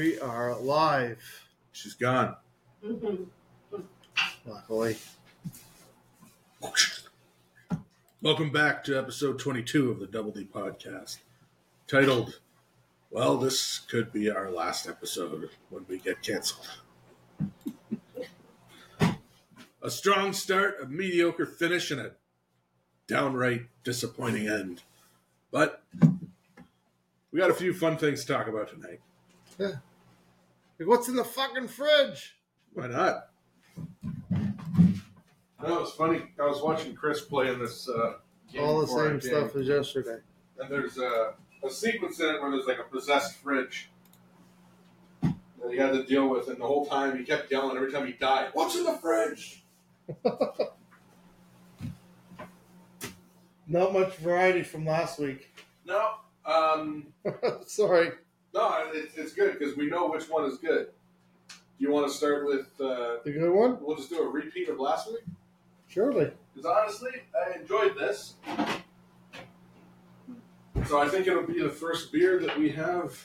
We are live, She's gone. Mm-hmm. luckily. Welcome back to episode 22 of the Double D podcast, titled, Well, this could be our last episode when we get canceled. a strong start, a mediocre finish, and a downright disappointing end. But we got a few fun things to talk about tonight. Like, what's in the fucking fridge? Why not? No, was funny. I was watching Chris play in this uh, game All the same stuff as yesterday. and there's a, a sequence in it where there's like a possessed fridge that he had to deal with, and the whole time he kept yelling every time he died, "What's in the fridge?" Not much variety from last week. No, um, Sorry. No, it's, it's good because we know which one is good. Do you want to start with? Uh, The good one? we'll just do a repeat of last week Surely. because honestly, I enjoyed this. So I think it'll be the first beer that we have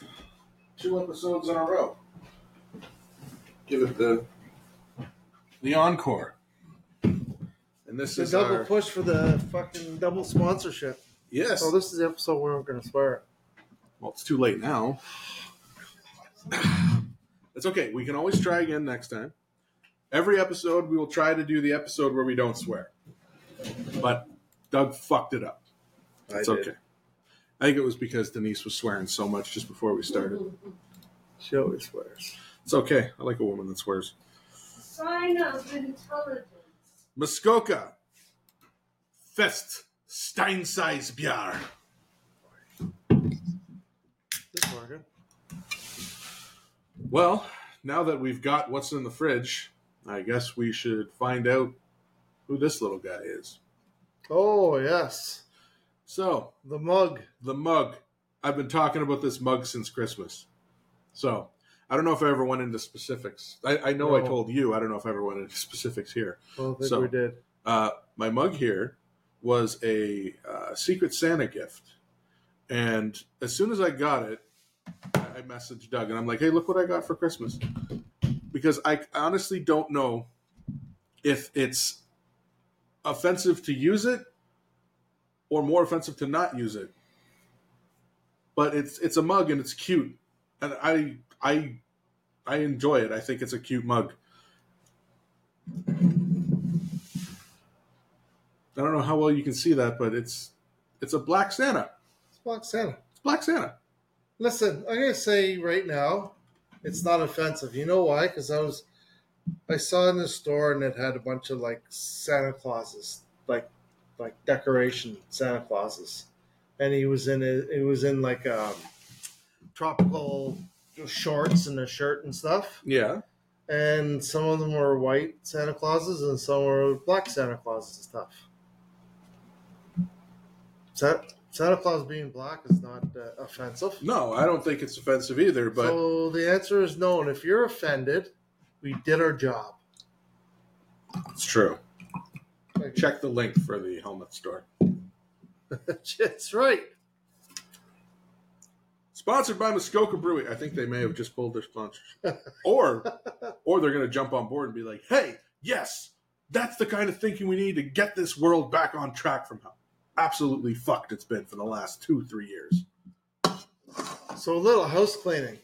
two episodes in a row. Give it the the encore. And this is The is double our, push for the fucking double sponsorship. yes. Oh, this is the episode where we're going to swear. Well, it's too late now. It's okay. We can always try again next time. Every episode, we will try to do the episode where we don't swear. But Doug fucked it up. It's did. okay. I think it was because Denise was swearing so much just before we started. She always swears. It's okay. I like a woman that swears. Sign of intelligence. Muskoka. Fest. Steinsize Bjar. Working. Well, now that we've got what's in the fridge, I guess we should find out who this little guy is. Oh, yes. So, The mug. the mug. I've been talking about this mug since Christmas. So, I don't know if I ever went into specifics. I, I know I told you. I don't know if I ever went into specifics here. I don't think So- we did. Uh, my mug here was a uh, Secret Santa gift. And as soon as I got it, I messaged Doug and I'm like, hey, look what I got for Christmas. Because I honestly don't know if it's offensive to use it or more offensive to not use it. But it's it's a mug and it's cute. And I I I enjoy it. I think it's a cute mug. I don't know how well you can see that, but it's it's a black Santa. It's Black Santa. It's black Santa. Listen, I'm gonna say right now, it's not offensive. You know why? Because I was, I saw in the store and it had a bunch of like Santa Clauses, like, like decoration Santa Clauses, and he was in it. It was in like um, tropical shorts and a shirt and stuff. Yeah. And some of them were white Santa Clauses and some were black Santa Clauses and stuff. Santa, Santa Claus being black is not uh, offensive. No, I don't think it's offensive either, but so the answer is no. And if you're offended, we did our job. it's true. Check the link for the helmet store. That's right. Sponsored by Muskoka Brewing. I think they may have just pulled their sponsorship. or or they're gonna jump on board and be like, hey, yes, that's the kind of thinking we need to get this world back on track from how absolutely fucked it's been for the last two, three years. So a little house cleaning.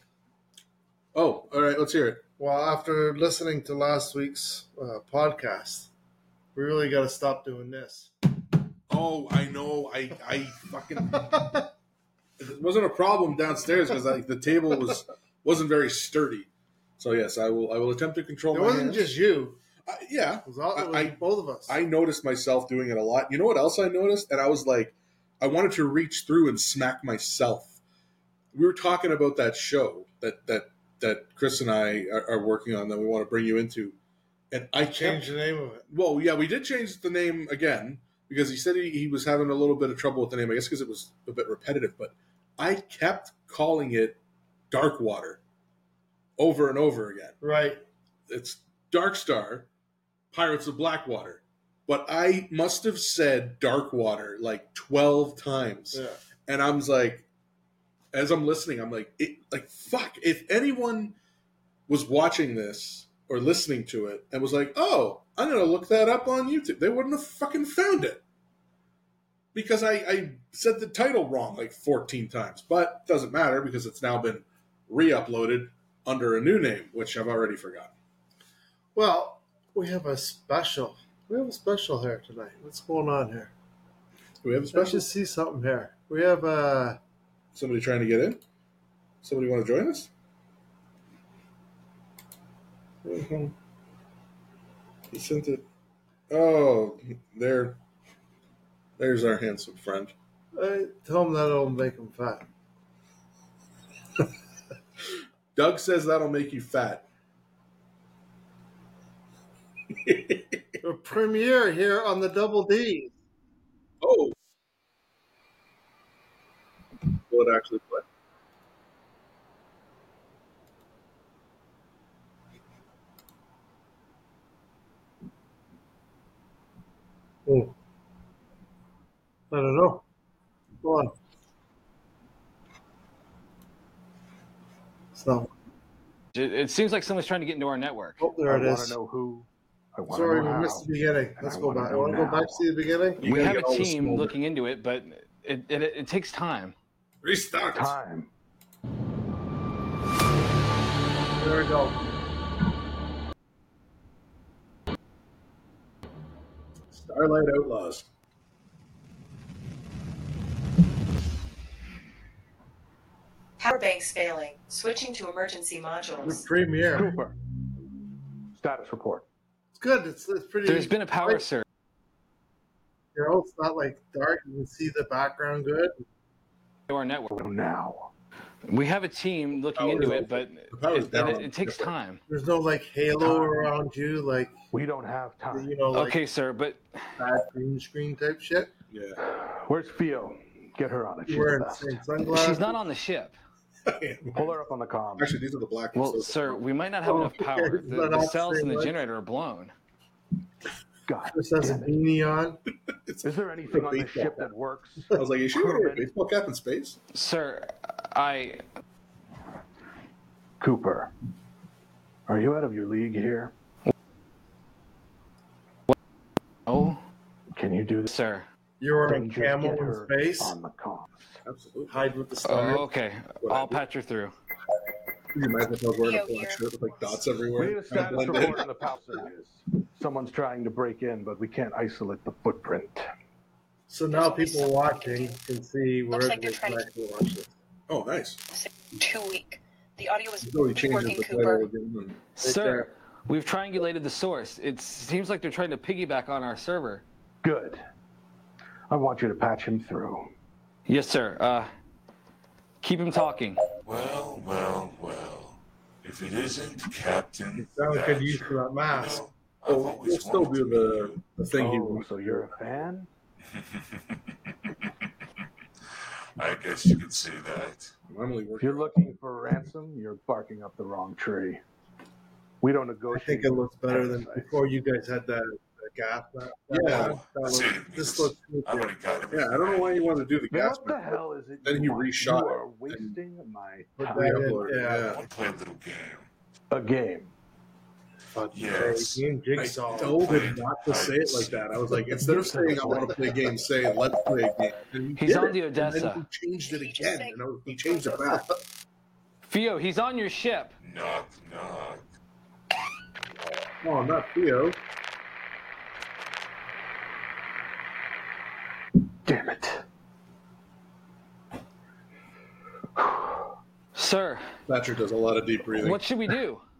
Oh, all right, let's hear it. Well, after listening to last week's uh, podcast, we really got to stop doing this. Oh, I know. I I fucking it wasn't a problem downstairs because like the table was wasn't very sturdy. So yes, I will I will attempt to control. It wasn't hands. just you; Uh, yeah. it was, all, it was I- both of us. I noticed myself doing it a lot. You know what else I noticed? And I was like, I wanted to reach through and smack myself. We were talking about that show that that that Chris and I are, are working on that we want to bring you into, and I changed changed. the name of it. Well, yeah, we did change the name again because he said he, he was having a little bit of trouble with the name. I guess because it was a bit repetitive, but I kept calling it Dark Water over and over again Right. it's Dark Star, Pirates of Blackwater. But I must have said Dark Water like 12 times. Yeah. And I'm like, as I'm listening, I'm like, it, like fuck. If anyone was watching this or listening to it and was like, "Oh, I'm gonna look that up on YouTube," they wouldn't have fucking found it because I, I said the title wrong like 14 times. But it doesn't matter because it's now been re-uploaded under a new name, which I've already forgotten. Well, we have a special. We have a special here tonight. What's going on here? Do we have a special? just see something here. We have uh Somebody trying to get in? Somebody want to join us? Mhm. He sent it. Oh, there. There's our handsome friend. I tell him that'll make him fat. Doug says that'll make you fat. A premiere here on the Double D. oh. Will it actually play? Oh. I don't know. Go on. So, It, it seems like someone's trying to get into our network. oh, there I it want to know who. I want Sorry, to know we how. missed the beginning. Let's I go back. I want to go back to the beginning. You we have a team looking into it, but it, it, it takes time. Restart. Time. There we go. Starlight Outlaws. Power banks failing. Switching to emergency modules. premiere. Cooper. Status report. It's good. It's, it's pretty. There's been a power Like, surge. You know, it's not like dark. You can see the background good. our network. Now. We have a team looking into is it, but it, it, it takes time. There's no like halo around you, like We don't have time. you know, like Okay, sir, but bad green screen type shit. Yeah. Where's Theo? Get her on it. She's wearing the the best. same sunglasses. she's not on the ship. Pull her up on the comm. Actually, these are the black ones. Well, ones. sir, we might not have Oh, enough power. But The, the the cells same in the way. generator are blown. God. Chris has a damn it. beanie on. Is there anything on this baseball ship cap. that works? I was like, is she wearing a Kermit. baseball cap in space? Sir, I Cooper. Are you out of your league here? What? oh, Can you do this? sir. You're wearing Then a just camo get in her space. On the comm. Absolutely. Hide with the stars. Oh, okay. What I I'll patch her through. You imagine if I was wearing a black shirt with like dots everywhere. We everywhere? need a status Blend in. report on the power surges. Someone's trying to break in, but we can't isolate the footprint. So now people watching can see where like they they're trying to- actually watch this. Oh, nice. Two week. The audio is So he changes working, the Cooper. title again. and- Sir, there. we've triangulated the source. It seems like they're trying to piggyback on our server. Good. I want you to patch him through. Yes, sir. Uh, keep him talking. Well, well, well. If it isn't Captain. It Sounds good Thatcher. use for that mask. I've Oh, always we'll still wanted do the, the thing he Oh, so you're a fan? I guess you could say that. normally If you're looking for a ransom, you're barking up the wrong tree. We don't negotiate. I think it looks better than before you guys had that, that gas. That, that Yeah. That See, this looks good. I would have got Yeah, I don't know why you want to do the Now, gas. what the hell is it? Then you he want? reshot You are and- wasting my time. that yeah. I yeah. want to play a little game. A game. Fuck Yes. yeah, game I jigsaw. told him not to say it like that. I was like, instead of saying I want to play a game, say let's play a game. And he He's on it. the And then Odessa. he changed it again. And I he changed it back. Theo, he's on your ship. Knock, knock. Oh, not Theo. Sir, Thatcher does a lot of deep breathing. what should we do?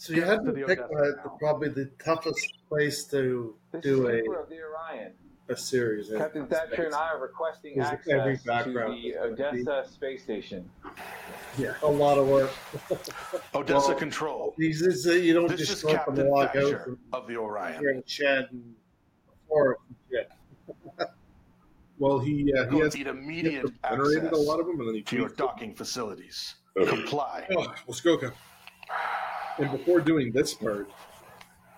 So you had to To the pick uh, probably the toughest place to This do a, of the Orion. a series. Captain Thatcher and I are requesting Is access every to background the gonna be- Odessa space station. Yeah, a lot of work. Odessa Well, Control. These is uh, you don't This just is go up and Captain out Thatcher of the Orion. here in shed and forest and shit. Well, he uh, he has need he has generated a lot of them, and then he to your tweaks them. docking facilities. Okay. Comply. Oh, Muskoka. And before doing this part,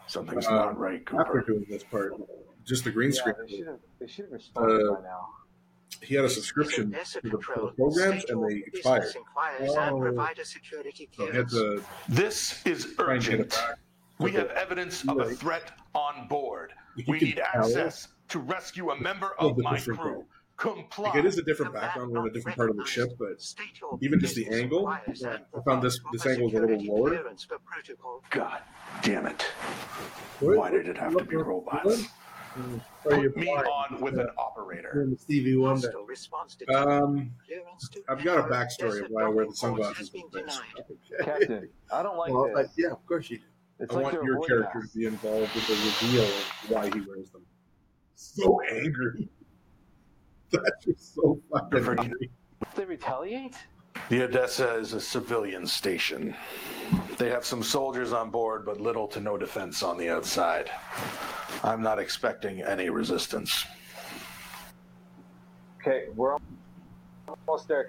Something's Uh, not right, after doing this part, just the green Yeah, screen. they should have they should have responded Uh, by now. he had a subscription to the, to programs and they expired. Oh. So he had to This is try and get it urgent. We have evidence of a threat on board. We can need tell access to rescue a member of my crew. Comply. Like it is a different background, we're in a different part of the ship, but even just the angle, I found this this angle was a little lower. God damn it. What- Why did it have to be robots? Put me on with an operator. Stevie Wonder. Um, I've got a backstory of why I wear the sunglasses. with. Captain, I don't like Well, this. like, yeah, of course you do. It's I like want your avoiding character us. to be involved with the reveal of why he wears them. So angry. That's just so fucking angry. They retaliate? The Odessa is a civilian station. They have some soldiers on board, but little to no defense on the outside. I'm not expecting any resistance. Okay, we're almost there.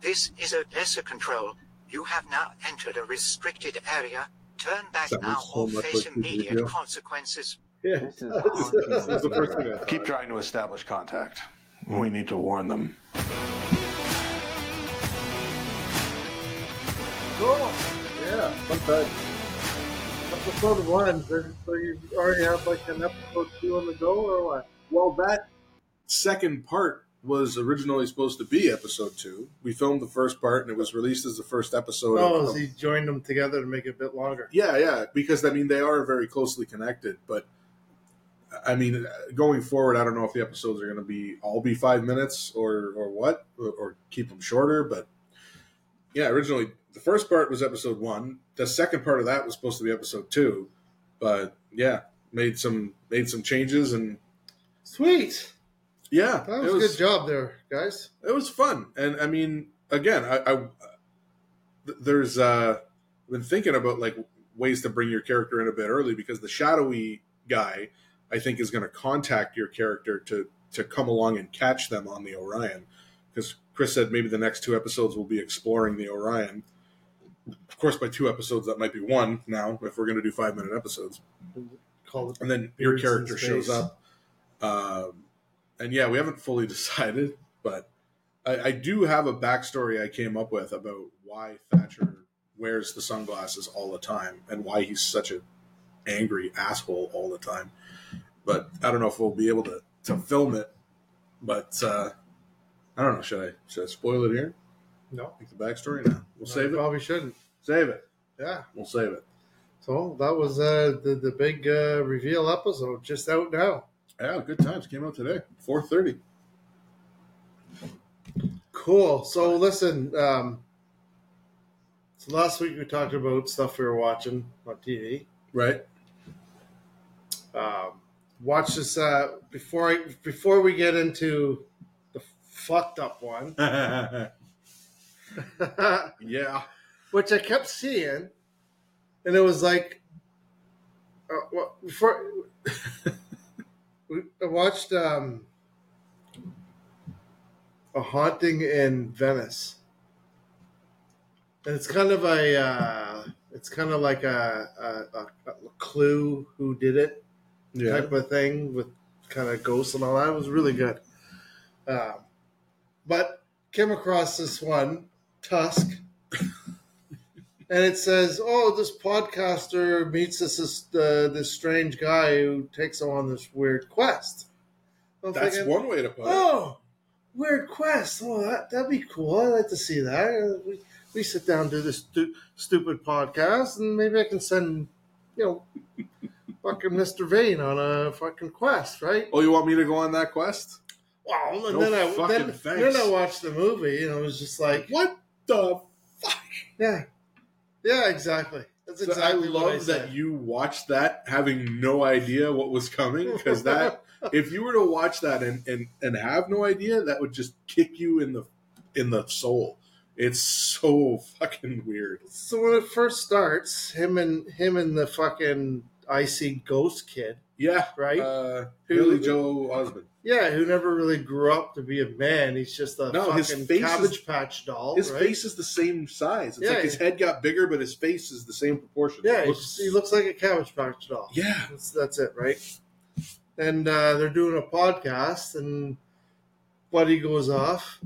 This is Odessa Control. You have now entered a restricted area. Turn back Sounds now so or face like immediate video. consequences. Yeah. This is That the first thing I thought. Keep trying to establish contact. We need to warn them. Cool. Yeah, fun time. Episode one. So so you already have like an episode two on the go, or what? Well, that second part was originally supposed to be episode two. We filmed the first part, and it was released as the first episode. Oh, of, so you joined them together to make it a bit longer. Yeah, yeah, because I mean they are very closely connected, but I mean going forward, I don't know if the episodes are going to be all be five minutes or or what, or, or keep them shorter. But yeah, originally the first part was episode one. The second part of that was supposed to be episode two, but yeah, made some made some changes and Sweet. yeah, That was, it a good job there, guys. it was fun and i mean again i, I there's uh been thinking about like ways to bring your character in a bit early because the shadowy guy i think is going to contact your character to to come along and catch them on the orion because chris said maybe the next two episodes will be exploring the orion of course by two episodes that might be one now if we're going to do five minute episodes Call it. and then your character shows up. Um, and yeah, we haven't fully decided, but I, I do have a backstory I came up with about why Thatcher wears the sunglasses all the time and why he's such a angry asshole all the time. But I don't know if we'll be able to, to film it. But uh, I don't know. Should I should I spoil it here? No, Like the backstory? No, we'll save it. Probably shouldn't. Save it. Yeah. We'll save it. So that was uh, the the big uh, reveal episode, just out now. Yeah, good times. Came out today, four thirty. Cool. So listen, um, so last week we talked about stuff we were watching on TV. Right. Um, watch this uh, before I before we get into the fucked up one, yeah. which I kept seeing, and it was like, uh, well, before we, I watched um, a haunting in Venice, and it's kind of a uh, it's kind of like a, a, a, a clue who did it Yeah. type of thing with kind of ghosts and all that. It was really good. Um, but came across this one, Tusk, and it says, "Oh, this podcaster meets this this, uh, this strange guy who takes him on this weird quest." I'm That's thinking, one way to put it. Oh, weird quest. Oh, that that'd be cool. I'd like to see that. Uh, We, we sit down do this stu- stupid podcast, and maybe I can send, you know, fucking Mister Vane on a fucking quest, right? Oh, you want me to go on that quest? Well, and No then I then, thanks. then I watched the movie, and I was just like, What the fuck? yeah, yeah, exactly. That's exactly I what I love said. that you watched that having no idea what was coming because that if you were to watch that and, and and have no idea, that would just kick you in the in the soul. It's so fucking weird. So when it first starts, him and him and the fucking icy ghost kid, Yeah, right? Uh, Who- Billy Joe Osmond. yeah, who never really grew up to be a man. He's just a No, fucking his face cabbage is- patch doll. His right? face is the same size. It's Yeah. like his head got bigger, but his face is the same proportion. Yeah, he, just- he looks like a cabbage patch doll. Yeah, That's, that's it, right? And uh, they're doing a podcast, and Buddy goes off.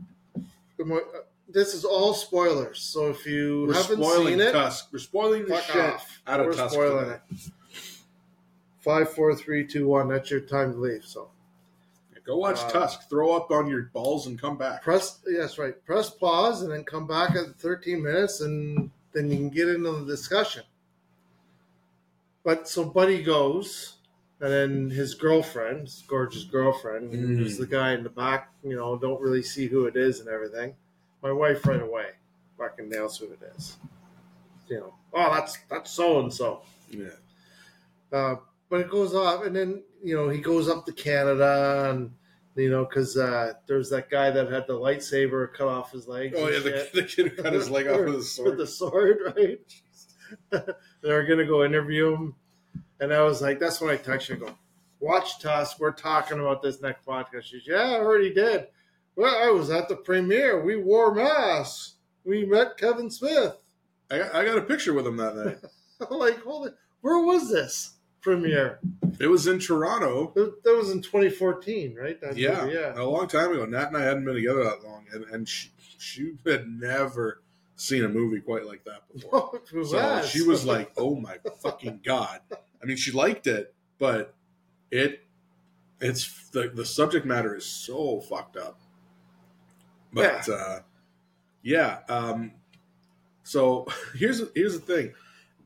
This is all spoilers, so if you We're haven't spoiling seen it, Tusk. We're spoiling the shit off. out of We're Tusk. spoiling today. it. Five, four, three, two, one. That's your time to leave. So Go watch Uh, Tusk. Throw up on your balls and come back. press. Yes, right. Press pause and then come back at 13 minutes, and then you can get into the discussion. But so Buddy goes, and then his girlfriend, his gorgeous girlfriend, Mm. who's the guy in the back. You know, don't really see who it is and everything. My wife right away fucking nails who it is. You know, oh, that's that's so and so. Yeah. Uh, but it goes off, and then you know he goes up to Canada, and you know because uh, there's that guy that had the lightsaber cut off his leg. Oh yeah, the, the kid who cut his leg off with his sword. With the sword, right? They're gonna go interview him, and I was like, that's when I text you. I go, watch Tusk. We're talking about this next podcast. She's, yeah, I already did. Well, I was at the premiere. We wore masks. We met Kevin Smith. I got, I got a picture with him that night. Like, holy, where was this premiere? It was in Toronto. That was in 2014, right? That Yeah, movie, yeah. a long time ago. Nat and I hadn't been together that long, and, and she, she had never seen a movie quite like that before. So she was like, "Oh my fucking god!" I mean, she liked it, but it it's the the subject matter is so fucked up. But uh, yeah, um, so here's here's the thing,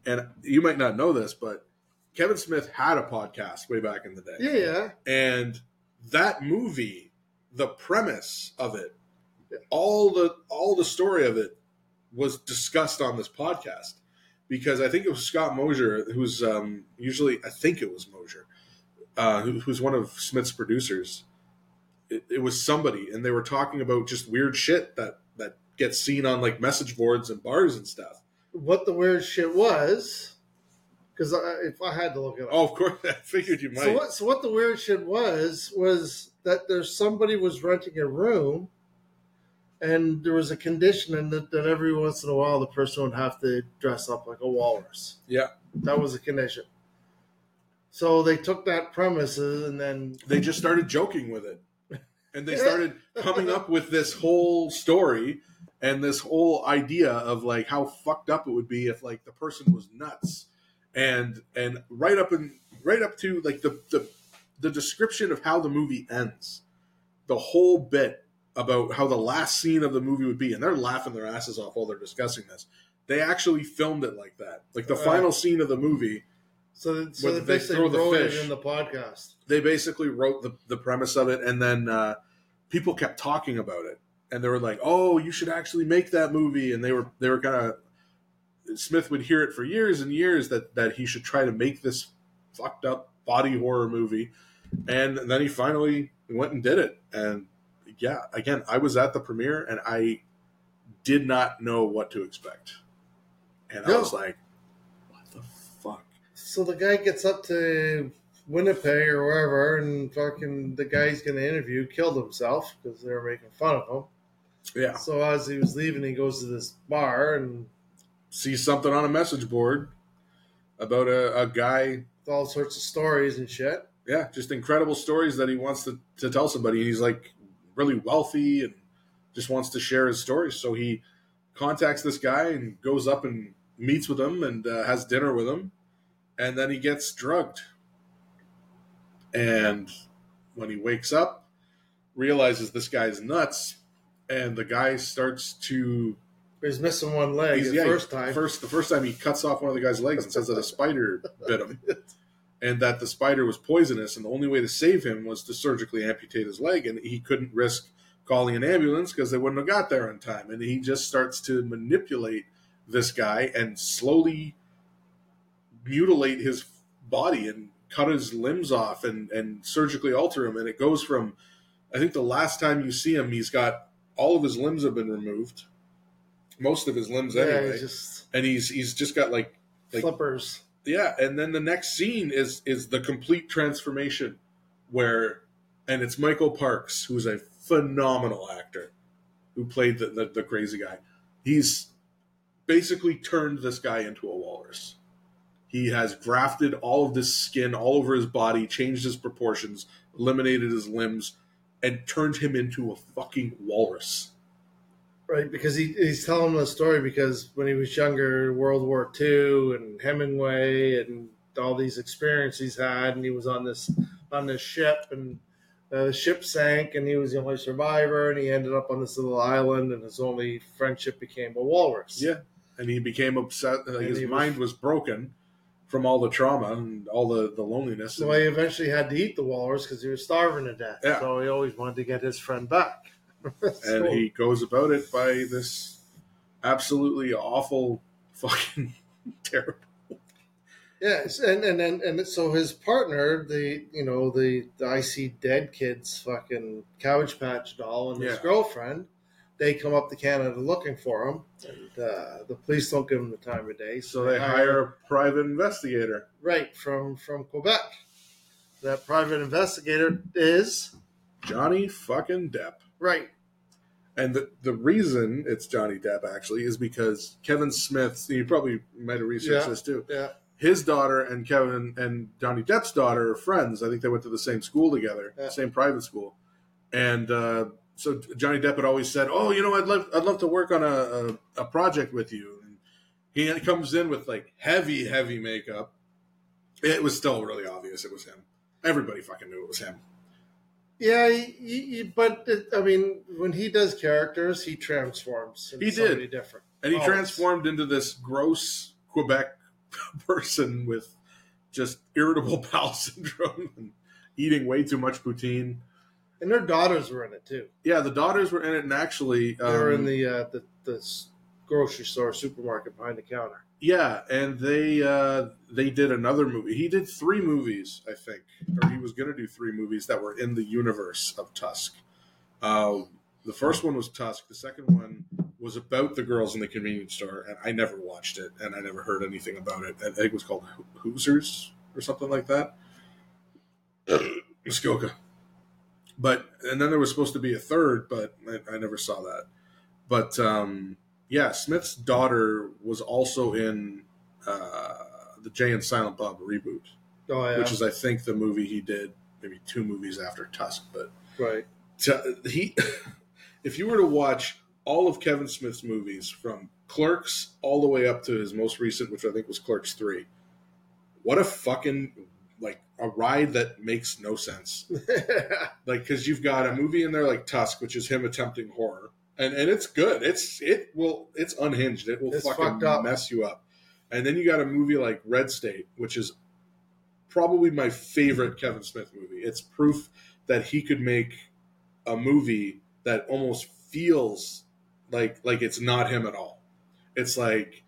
and you might not know this, but Kevin Smith had a podcast way back in the day. yeah, yeah. and that movie the premise of it all the all the story of it was discussed on this podcast because i think it was scott mosier who's um, usually i think it was mosier uh, who, who's one of smith's producers it, it was somebody and they were talking about just weird shit that that gets seen on like message boards and bars and stuff What the weird shit was? Because if I had to look it up. oh of course i figured you might So what? So what the weird shit was was that there's somebody was renting a room, and there was a condition in that, that every once in a while the person would have to dress up like a walrus. yeah That was a condition. So they took that premises and then they just started joking with it and they started coming up with this whole story and this whole idea of like how fucked up it would be if like the person was nuts and and right up and right up to like the the, the description of how the movie ends the whole bit about how the last scene of the movie would be and they're laughing their asses off while they're discussing this they actually filmed it like that like the Right. final scene of the movie so they throw the wrote it fish. in the podcast. they basically wrote the, the premise of it and then uh, people kept talking about it and they were like oh you should actually make that movie and they were they were kind of smith would hear it for years and years that that he should try to make this fucked up body horror movie. And then he finally went and did it. And yeah again i was at the premiere and i did not know what to expect. And i was like what the fuck? So the guy gets up to Winnipeg or wherever, and fucking the guy he's going to interview killed himself because they were making fun of him. yeah. So as he was leaving, he goes to this bar and sees something on a message board about a, a guy with all sorts of stories and shit. yeah just incredible stories that he wants to, to tell somebody and he's like really wealthy and just wants to share his stories so he contacts this guy and goes up and meets with him and uh, has dinner with him and then he gets drugged and when he wakes up realizes this guy's nuts and the guy starts to He's missing one leg the yeah, first time. First, the first time he cuts off one of the guy's legs and says that a spider bit him, and that the spider was poisonous, and the only way to save him was to surgically amputate his leg, and he couldn't risk calling an ambulance because they wouldn't have got there in time. And he just starts to manipulate this guy and slowly mutilate his body and cut his limbs off and and surgically alter him. And it goes from, I think the last time you see him, he's got all of his limbs have been removed, most of his limbs yeah, anyway he's just and he's he's just got like like flippers. yeah and then the next scene is is the complete transformation where and it's michael parks who's a phenomenal actor who played the, the, the crazy guy he's basically turned this guy into a walrus he has grafted all of this skin all over his body changed his proportions eliminated his limbs and turned him into a fucking walrus. Right, because he, he's telling the story because when he was younger, World War II and Hemingway and all these experiences he's had, and he was on this on this ship, and uh, the ship sank, and he was the only survivor, and he ended up on this little island, and his only friendship became a walrus. Yeah, and he became upset. Like his he was- mind was broken from all the trauma and all the, the loneliness. So he eventually had to eat the walrus because he was starving to death. Yeah. So he always wanted to get his friend back. and So- he goes about it by this absolutely awful fucking terrible Yes, and and and, and so his partner, the you know the, the I see dead kids, fucking Cabbage Patch doll, and his Yeah. girlfriend, they come up to Canada looking for him, and uh, the police don't give him the time of day, so they hire a private investigator right from from Quebec. That private investigator is johnny fucking depp right. and the, the reason it's johnny depp actually is because kevin smith you probably might have researched Yeah. this too. Yeah, his daughter and kevin and johnny depp's daughter are friends. I think they went to the same school together Yeah. same private school. And uh, so johnny depp had always said oh you know i'd love, I'd love to work on a, a, a project with you. And he comes in with like heavy heavy makeup. It was still really obvious it was him. Everybody fucking knew it was him yeah, he, he, but it, I mean, when he does characters, he transforms. He did. different, and he Always. transformed into this gross Quebec person with just irritable bowel syndrome and eating way too much poutine. and their daughters were in it too. Yeah, the daughters were in it, and actually, They were in um, the uh, the the grocery store, supermarket behind the counter. yeah, and they uh, they did another movie. He did three movies, I think, or he was going to do three movies that were in the universe of Tusk. Uh, the first one was Tusk. The second one was about the girls in the convenience store, and I never watched it, and I never heard anything about it. I think it was called Hosers or something like that. Muskoka. But and then there was supposed to be a third, but I, I never saw that. But um, yeah, Smith's daughter was also in uh, the Jay and Silent Bob reboot, Oh yeah, which is I think the movie he did maybe two movies after Tusk. But right. to, he, if you were to watch all of Kevin Smith's movies from Clerks all the way up to his most recent, which I think was Clerks three, what a fucking like a ride that makes no sense. like because you've got a movie in there like Tusk, which is him attempting horror, and and it's good. It's it will it's unhinged. It will It's fucking up. mess you up. And then you got a movie like Red State, which is probably my favorite Kevin Smith movie. It's proof that he could make a movie that almost feels like like it's not him at all. It's like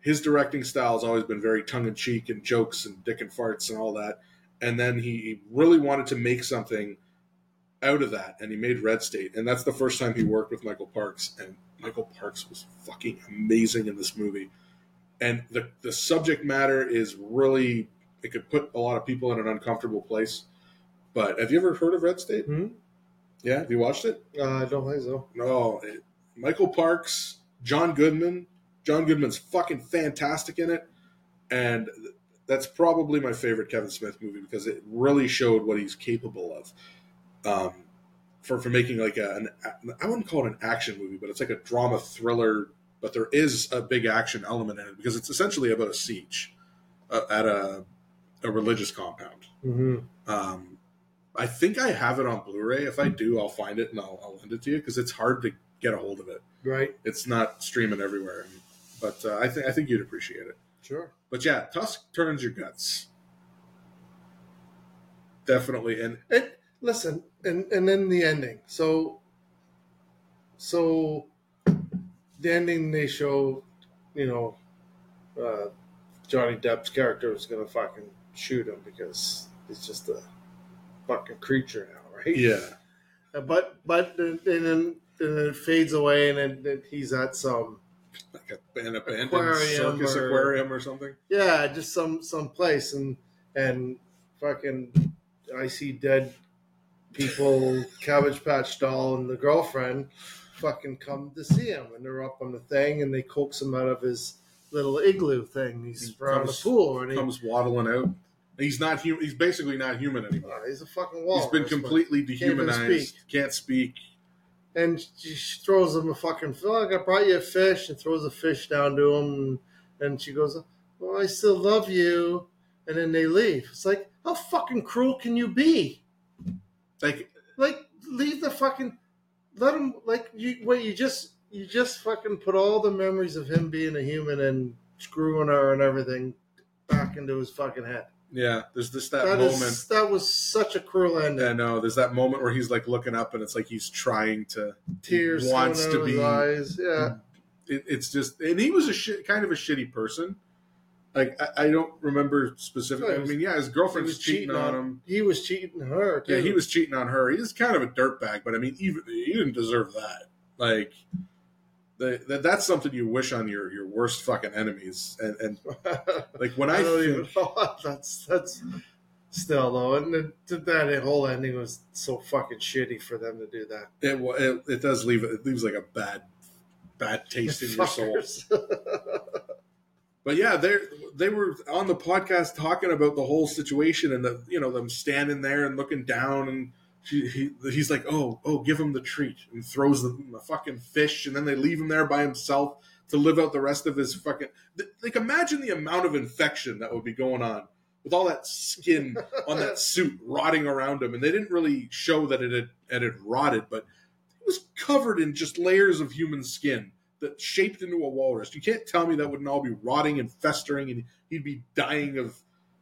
his directing style has always been very tongue in cheek and jokes and dick and farts and all that. And then he he really wanted to make something out of that, and he made Red State, and that's the first time he worked with Michael Parks, and Michael Parks was fucking amazing in this movie. And the the subject matter is really it could put a lot of people in an uncomfortable place. But have you ever heard of Red State? Hmm? Yeah, have you watched it? Uh, I don't think so. No, it, Michael Parks, John Goodman. John Goodman's fucking fantastic in it, and that's probably my favorite Kevin Smith movie because it really showed what he's capable of. Um, for for making like a, an I wouldn't call it an action movie, but it's like a drama thriller. But there is a big action element in it because it's essentially about a siege uh, at a a religious compound. Mm-hmm. Um, I think I have it on Blu-ray. If I do, I'll find it and I'll, I'll lend it to you because it's hard to get a hold of it. Right. It's not streaming everywhere, but uh, I think I think you'd appreciate it. Sure. But yeah, Tusk turns your guts, definitely. And And listen, and and then the ending. So, so the ending they show, you know, uh, Johnny Depp's character is gonna fucking shoot him because he's just a fucking creature now, right? yeah, Uh, But but and then and then it fades away, and then, then he's at some like a, an abandoned Aquarium circus or- aquarium or something. yeah, just some some place, and and fucking I see dead people, Cabbage Patch doll, and the girlfriend fucking come to see him, and they're up on the thing, and they coax him out of his little igloo thing. He's He around comes- the pool, and he, Comes waddling out. He's not human. He's basically not human anymore. He's a fucking wall. He's been completely Can't dehumanized. speak. Can't speak. And she throws him a fucking look. I brought you a fish, and throws a fish down to him. And she goes, "Well, I still love you." And then they leave. It's like, how fucking cruel can you be? Like Like, leave the fucking, let him. Like, you wait. You just, you just fucking put all the memories of him being a human and screwing her and everything back into his fucking head. yeah, there's this that, That moment. is, that was such a cruel ending. I know. There's that moment where he's like looking up, and it's like he's trying to. Tears wants to be. Yeah. It, it's just, and he was a shit, kind of a shitty person. Like I, I don't remember specifically. I mean, yeah, his He girlfriend's was cheating, on him. He was cheating on her. Too. Yeah, he was cheating on her. He's kind of a dirtbag, but I mean, even he didn't deserve that. Like, the, that that's something you wish on your your worst fucking enemies. And, and like when I, I don't think, even know. That's that's still though, and the, that whole ending was so fucking shitty for them to do that. it, it it does leave it leaves like a bad bad taste in your soul. But yeah, they they were on the podcast talking about the whole situation and the you know them standing there and looking down and she, he, he's like, oh oh, give him the treat and throws them a fucking fish and then they leave him there by himself to live out the rest of his fucking th- like imagine the amount of infection that would be going on with all that skin on that suit rotting around him. And they didn't really show that it had it had rotted but it was covered in just layers of human skin that shaped into a walrus. You can't tell me that wouldn't all be rotting and festering, and he'd be dying of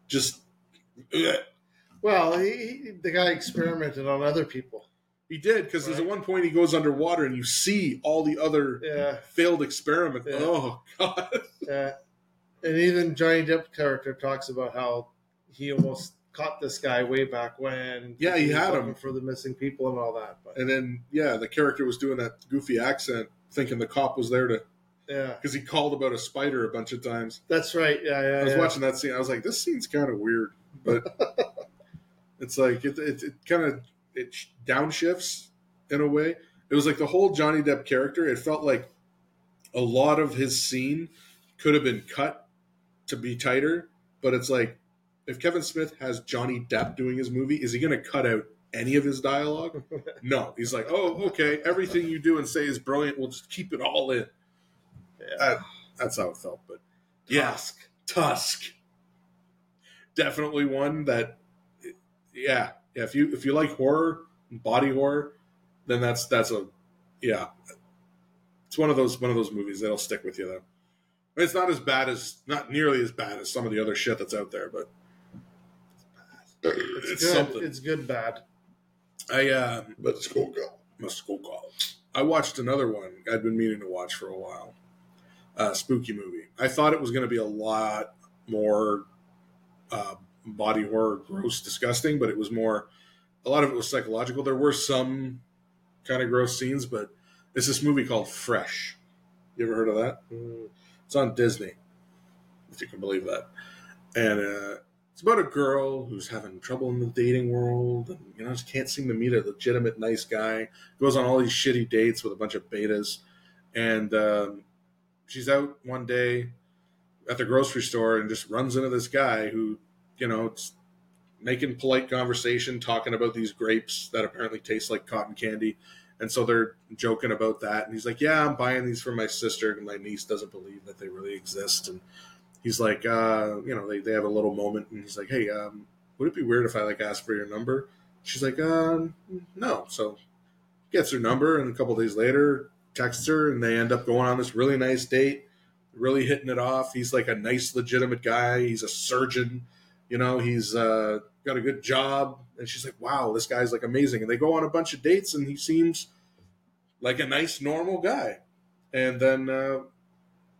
just. Ugh. well, he, he, the guy experimented on other people. He did because there's at one point he goes underwater and you see all the other Yeah, failed experiments. Yeah. Oh god! yeah. And even Johnny Depp character talks about how he almost caught this guy way back when. Yeah, he had him. for the missing people and all that. But And then yeah, the character was doing that goofy accent, thinking the cop was there to yeah, because he called about a spider a bunch of times. that's right. Yeah, yeah. I was yeah. watching that scene. I was like, this scene's kind of weird, but it's like it, it, it kind of it downshifts in a way. It was like the whole Johnny Depp character. It felt like a lot of his scene could have been cut to be tighter, but it's like if Kevin Smith has Johnny Depp doing his movie, is he going to cut out any of his dialogue? no, he's like, oh, okay, everything you do and say is brilliant. We'll just keep it all in. That- that's how it felt. But yeah, Tusk. Tusk. Definitely one that, yeah, yeah. If you if you like horror, body horror, then that's that's a, yeah. It's one of those one of those movies that'll stick with you though. I mean, it's not as bad as not nearly as bad as some of the other shit that's out there, but It's, it's, good. something. It's good, bad. I uh, let's go go. Muskoka. I watched another one I'd been meaning to watch for a while. Uh, spooky movie. I thought it was going to be a lot more uh, body horror, gross, disgusting, but it was more. A lot of it was psychological. There were some kind of gross scenes, but it's this movie called Fresh. You ever heard of that? Mm. It's on Disney, if you can believe that. And uh, it's about a girl who's having trouble in the dating world, and you know just can't seem to meet a legitimate nice guy. Goes on all these shitty dates with a bunch of betas, and um, she's out one day at the grocery store and just runs into this guy who, you know, making polite conversation, talking about these grapes that apparently taste like cotton candy. And so they're joking about that. And he's like, Yeah, I'm buying these for my sister. And my niece doesn't believe that they really exist. And he's like, uh, You know, they, they have a little moment. And he's like, Hey, um, would it be weird if I like asked for your number? She's like, uh, No. So gets her number. And a couple days later, texts her. And they end up going on this really nice date, really hitting it off. He's like a nice, legitimate guy. He's a surgeon. You know, he's uh, got a good job. And she's like, wow, this guy's like amazing. And they go on a bunch of dates, and he seems like a nice, normal guy. And then uh,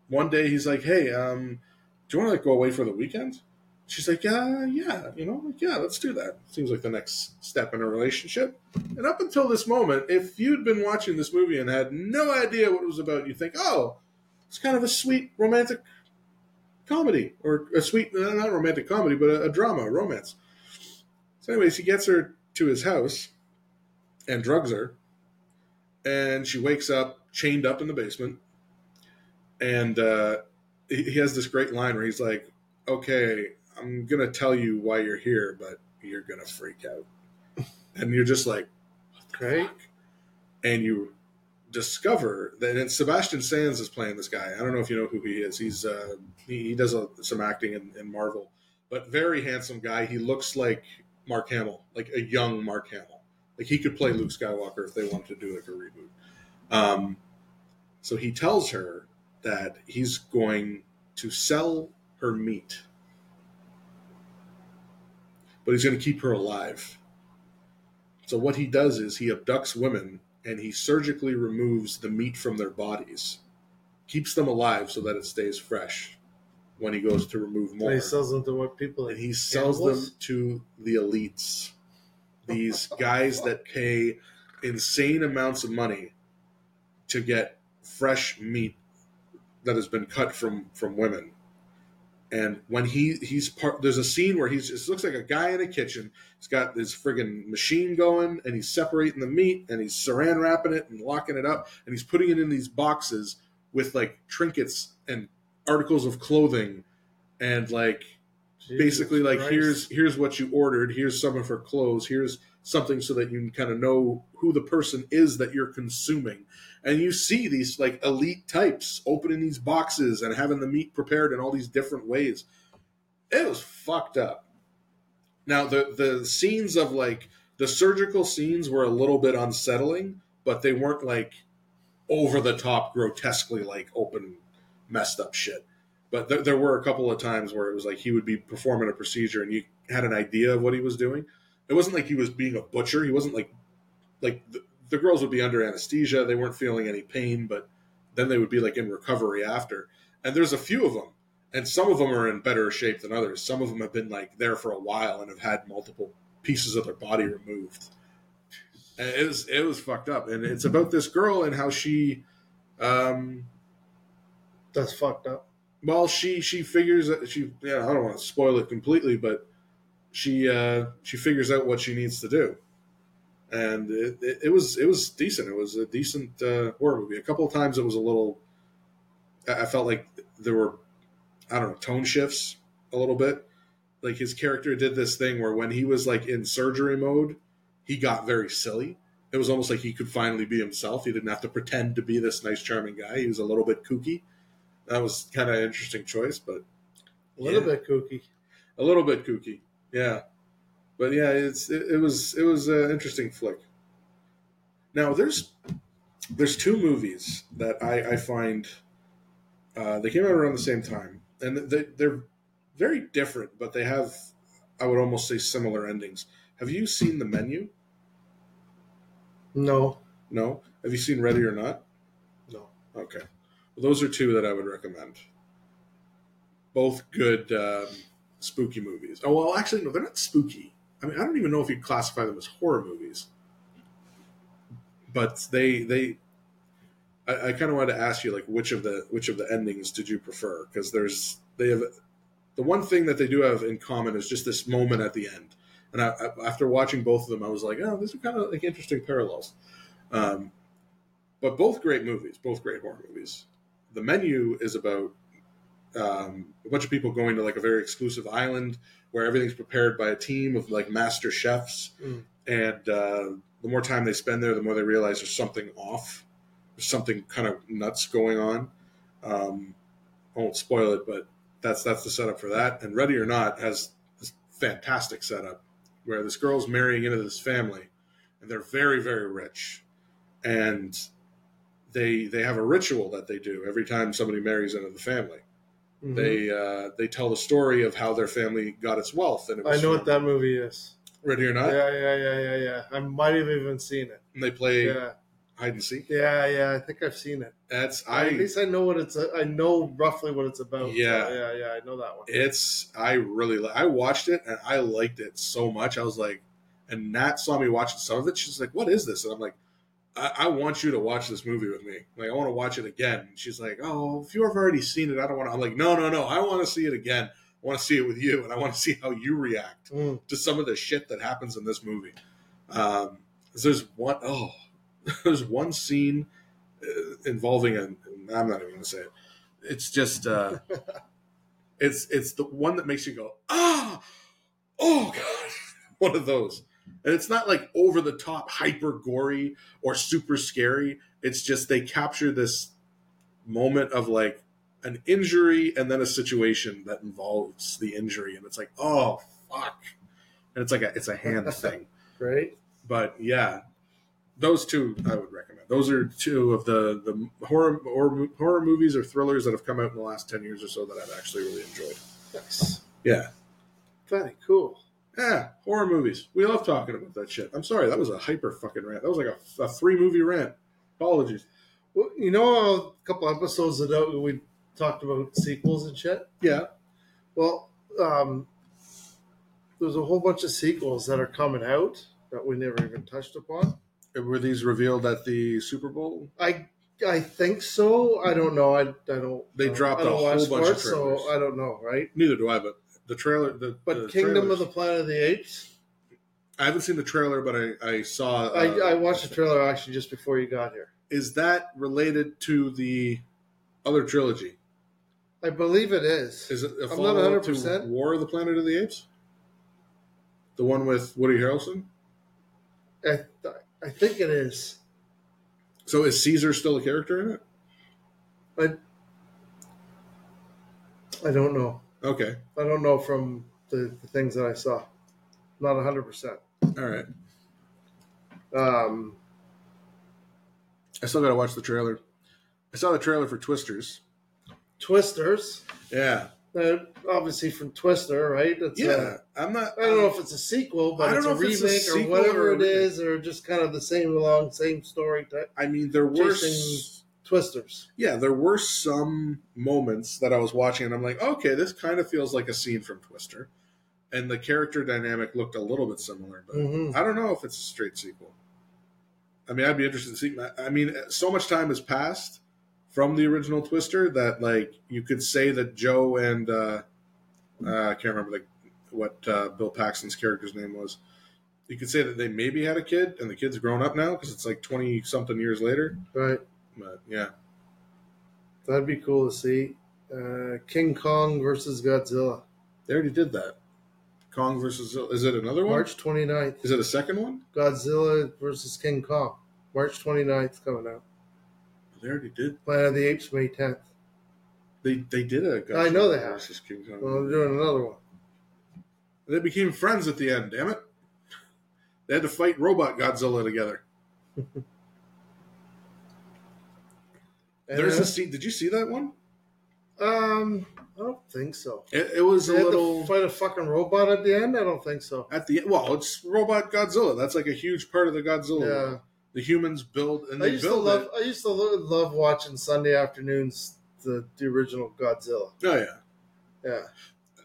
one day he's like, hey, um, do you want to like go away for the weekend? She's like, yeah, yeah, you know, like, yeah, let's do that. Seems like the next step in a relationship. And up until this moment, if you'd been watching this movie and had no idea what it was about, you'd think, oh, it's kind of a sweet romantic comedy or a sweet, uh, not romantic comedy, but a, a drama, a romance. So, anyways, he gets her to his house and drugs her, and she wakes up chained up in the basement. And uh, he, has this great line where he's like, "Okay, I'm gonna tell you why you're here, but you're gonna freak out, and you're just like, Great. and you discover that and Sebastian Stan is playing this guy. I don't know if you know who he is. He's uh, he, he does a, some acting in, in Marvel, but very handsome guy. He looks like Mark Hamill, like a young Mark Hamill. Like he could play Luke Skywalker if they wanted to do like a reboot. Um, so he tells her that he's going to sell her meat, but he's going to keep her alive. So what he does is he abducts women and he surgically removes the meat from their bodies, keeps them alive so that it stays fresh when he goes to remove And more. he sells them to what people? and he sells them to the elites. These guys that pay insane amounts of money to get fresh meat that has been cut from from women. And when he he's part, there's a scene where he's it looks like a guy in a kitchen. He's got this friggin' machine going, and he's separating the meat, and he's saran wrapping it and locking it up, and he's putting it in these boxes with like trinkets and articles of clothing, and like Jesus basically like Christ. here's here's what you ordered here's some of her clothes here's something so that you kind of know who the person is that you're consuming. And you see these like elite types opening these boxes and having the meat prepared in all these different ways. It was fucked up. Now the the scenes of like the surgical scenes were a little bit unsettling but they weren't like over the top grotesquely like open messed up shit. But there were a couple of times where it was like he would be performing a procedure and you had an idea of what he was doing it wasn't like he was being a butcher. He wasn't like like the, the girls would be under anesthesia. They weren't feeling any pain but then they would be like in recovery after. And there's a few of them and some of them are in better shape than others. Some of them have been like there for a while and have had multiple pieces of their body removed. And it was it was fucked up. And it's about this girl and how she um That's fucked up. well, she she figures that she yeah I don't want to spoil it completely, but she uh, she figures out what she needs to do, and it, it, it was it was decent. It was a decent uh, horror movie. A couple of times it was a little. I felt like there were, I don't know, tone shifts a little bit. Like his character did this thing where when he was like in surgery mode, he got very silly. It was almost like he could finally be himself. He didn't have to pretend to be this nice, charming guy. He was a little bit kooky that was kind of an interesting choice, but A little Yeah. bit kooky. a little bit kooky. Yeah, but yeah, it's it, it was it was an interesting flick. Now there's there's two movies that I, I find uh, they came out around the same time, and they, they're very different, but they have I would almost say similar endings. Have you seen the menu? No. No. Have you seen Ready or Not? No. Okay. Well, those are two that I would recommend. Both good um, spooky movies. Oh well, actually, no, they're not spooky. I mean, I don't even know if you'd classify them as horror movies. But they they, I, I kind of wanted to ask you like which of the which of the endings did you prefer? Because there's they have the one thing that they do have in common is just this moment at the end. And I, I, after watching both of them, I was like, oh, these are kind of like interesting parallels. Um, but both great movies, both great horror movies. The menu is about um, a bunch of people going to like a very exclusive island where everything's prepared by a team of like master chefs, Mm. and uh, the more time they spend there, the more they realize there's something off, there's something kind of nuts going on. Um, I won't spoil it, but that's that's the setup for that. And Ready or Not has this fantastic setup where this girl's marrying into this family, and they're very very rich, and they they have a ritual that they do every time somebody marries into the family. Mhm. They uh, they tell the story of how their family got its wealth, and it I know what that movie is. Ready or Not. Yeah, yeah, yeah, yeah, yeah. I might have even seen it. And they play Yeah, hide and seek. yeah, yeah. I think I've seen it. That's I. At least I know what it's. I know roughly what it's about. So, Yeah. yeah, yeah. I know that one. It's I really li- I watched it and I liked it so much. I was like, and Nat saw me watching some of it. She's like, "What is this?" And I'm like, I, "I want you to watch this movie with me. Like, I want to watch it again." And she's like, "Oh, if you've already seen it, I don't want to." I'm like, "No, no, no. I want to see it again. I want to see it with you, and I want to see how you react Mm. to some of the shit that happens in this movie." Um, there's one oh, there's one scene uh, involving a. I'm not even going to say it. It's just. Uh, It's it's the one that makes you go ah oh god one of those. And it's not like over the top hyper gory or super scary. It's just they capture this moment of like an injury and then a situation that involves the injury and it's like oh fuck and it's like a it's a hand thing Great. but yeah those two i would recommend those are two of the the horror or horror movies or thrillers that have come out in the last 10 years or so that i've actually really enjoyed Nice. yeah Very cool. Yeah horror movies we love talking about that shit i'm sorry that was a hyper fucking rant that was like a, a three movie rant apologies Well, you know, a couple episodes ago, we talked about sequels and shit. yeah Well, um, there's a whole bunch of sequels that are coming out that we never even touched upon. were these revealed at the super bowl I I think so. I don't know. I, I don't. They dropped I don't a whole bunch of trailers. so I don't know. Right? neither do i but the trailer the But the Kingdom of the Planet of the Apes. I haven't seen the trailer, but I, I saw. I, uh, I watched the trailer actually just before you got here. Is that related to the other trilogy? I believe it is. Is it a I'm not follow up to 100%. War of the Planet of the Apes? The one with Woody Harrelson. I, I think it is. So is Caesar still a character in it? I, I don't know. Okay, I don't know from the, the things that I saw. Not hundred percent. all right. Um, I still got to watch the trailer. I saw the trailer for Twisters. Twisters. Yeah, Uh, obviously from Twister, right? It's yeah. I'm not. I don't know if it's a sequel, but I don't it's a if it's a remake or whatever or it is, or just kind of the same long, same story type. I mean, there were. Chasing- Twisters. yeah, there were some moments that I was watching, and I'm like, okay, this kind of feels like a scene from Twister, and the character dynamic looked a little bit similar, but hmm I don't know if it's a straight sequel. I mean, I'd be interested to see. I mean, so much time has passed from the original Twister that, like, you could say that Joe and uh, uh, I can't remember like what uh, Bill Paxton's character's name was. You could say that they maybe had a kid, and the kid's grown up now because it's like twenty something years later. Right. But yeah, That'd be cool to see. Uh, King Kong versus Godzilla. they already did that. Kong versus is it another one? March 29th. Is it a second one? Godzilla versus King Kong. March 29th coming out. They already did. Planet of the Apes May 10th. They they did a. I know they have. versus King Kong. Well, they're doing another one. They became friends at the end. Damn it! They had to fight Robot Godzilla together. And There's a scene. Did you see that one? Um, I don't think so. It, it was a They had little to fight a fucking robot at the end. I don't think so. at the well. It's Robot Godzilla. That's like a huge part of the Godzilla. Yeah. world. The humans build and I they used to build love. it. I used to love watching Sunday afternoons the the original Godzilla. Oh yeah. Yeah,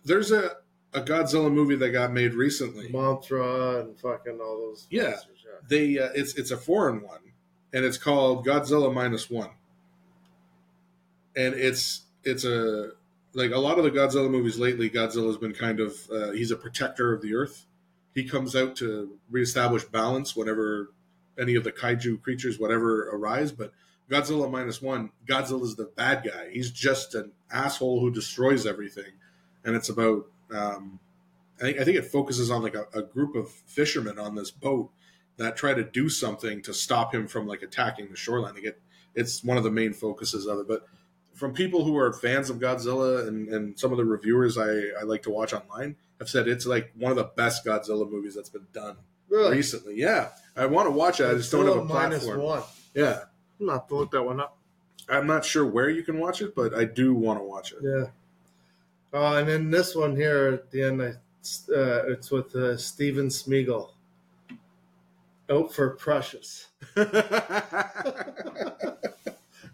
There's a a Godzilla movie that got made recently. Mothra and fucking all those. Yeah. monsters, yeah. They uh, it's it's a foreign one, and it's called Godzilla minus one. And it's it's a like a lot of the Godzilla movies lately. Godzilla's been kind of uh, he's a protector of the earth. He comes out to reestablish balance whenever any of the kaiju creatures whatever arise. But Godzilla minus one, Godzilla's the bad guy. He's just an asshole who destroys everything, and it's about. Um, I think I think it focuses on like a, a group of fishermen on this boat that try to do something to stop him from like attacking the shoreline. Like it, it's one of the main focuses of it. But from people who are fans of Godzilla and, and some of the reviewers I, I like to watch online have said it's like one of the best Godzilla movies that's been done Really? recently. Yeah, I want to watch it. I just don't have a platform. one. Yeah, I'm not to look that one up. I'm not sure where you can watch it, but I do want to watch it. Yeah. Uh, and then this one here at the end, I, uh, it's with uh, Steven Smeagol. Out for Precious.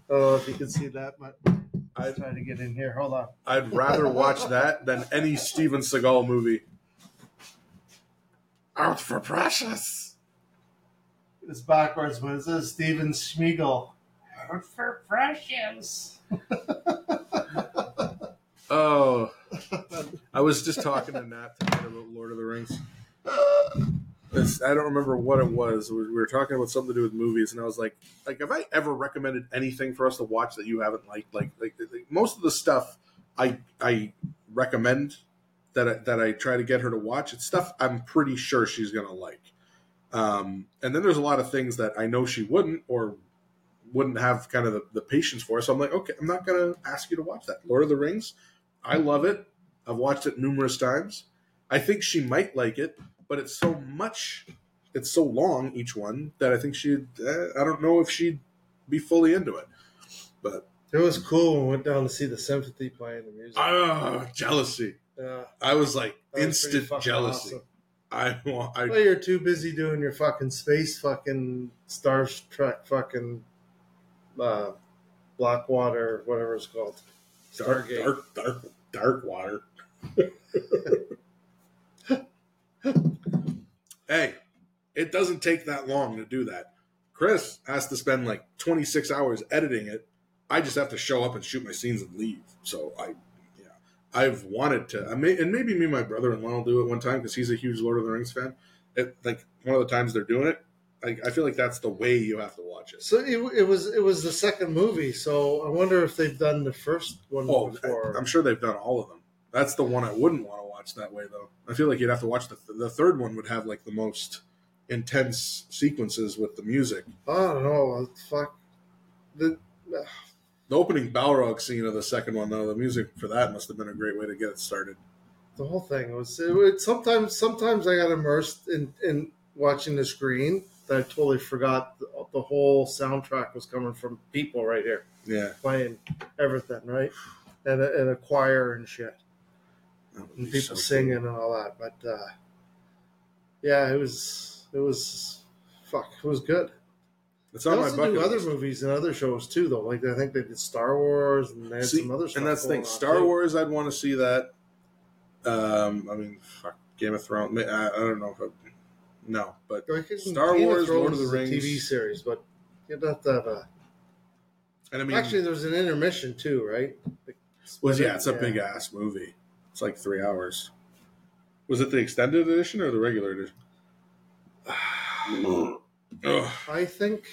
Oh, if you can see that, but I try to get in here. Hold on. I'd rather watch that than any Steven Seagal movie. Out for precious. It's backwards, but it says Steven Smeagol. Out for Precious. Oh, I was just talking to Nat tonight about Lord of the Rings. It's, I don't remember what it was. We were talking about something to do with movies, and I was like, "Like, have I ever recommended anything for us to watch that you haven't liked? Like, like, like most of the stuff I I recommend that I, that I try to get her to watch. It's stuff I'm pretty sure she's gonna like. Um, and then there's a lot of things that I know she wouldn't or wouldn't have kind of the, the patience for. So I'm like, okay, I'm not gonna ask you to watch that. Lord of the Rings, I love it. I've watched it numerous times. I think she might like it, but it's so much, it's so long each one that I think she'd. Eh, I don't know if she'd be fully into it. But It was cool when we went down to see the symphony playing the music. ah, jealousy. yeah, I was like was instant jealousy. awesome. I want. I Well, you're too busy doing your fucking space fucking Star Trek fucking uh, Blackwater, whatever it's called. dark, dark, dark, dark water. hey, it doesn't take that long to do that. Chris has to spend like 26 hours editing it. I just have to show up and shoot my scenes and leave. So I, yeah, I've wanted to. I may, and maybe me and my brother-in-law will do it one time because he's a huge Lord of the Rings fan. It, like one of the times they're doing it, I, I feel like that's the way you have to watch it. So it, it was it was the second movie. So I wonder if they've done the first one Oh, before. I, am sure they've done all of them. That's the one I wouldn't want to watch that way, though. I feel like you'd have to watch the the third one would have like the most intense sequences with the music. I don't know. Fuck. The, The opening Balrog scene of the second one, though, the music for that must have been a great way to get it started. the whole thing was it, would sometimes sometimes I got immersed in in watching the screen that I totally forgot the, the whole soundtrack was coming from people right here Yeah, playing everything right and a, and a choir and shit and people so singing and all that but uh, yeah it was it was fuck it was good. cool. It's They on my also bucket do other movies and other shows too though like I think they did Star Wars and they had See, some other stuff and that's the thing. Star too. Wars, I'd want to see that. Um, I mean, fuck, Game of Thrones. I, I don't know if I, no, but Star Game of Wars, Lord of the Rings. TV series, but you'd have to have a. and I mean, Actually, there was an intermission too, right? Like, was yeah, it's a yeah. big ass movie. It's like three hours. Was it the extended edition or the regular edition? I think.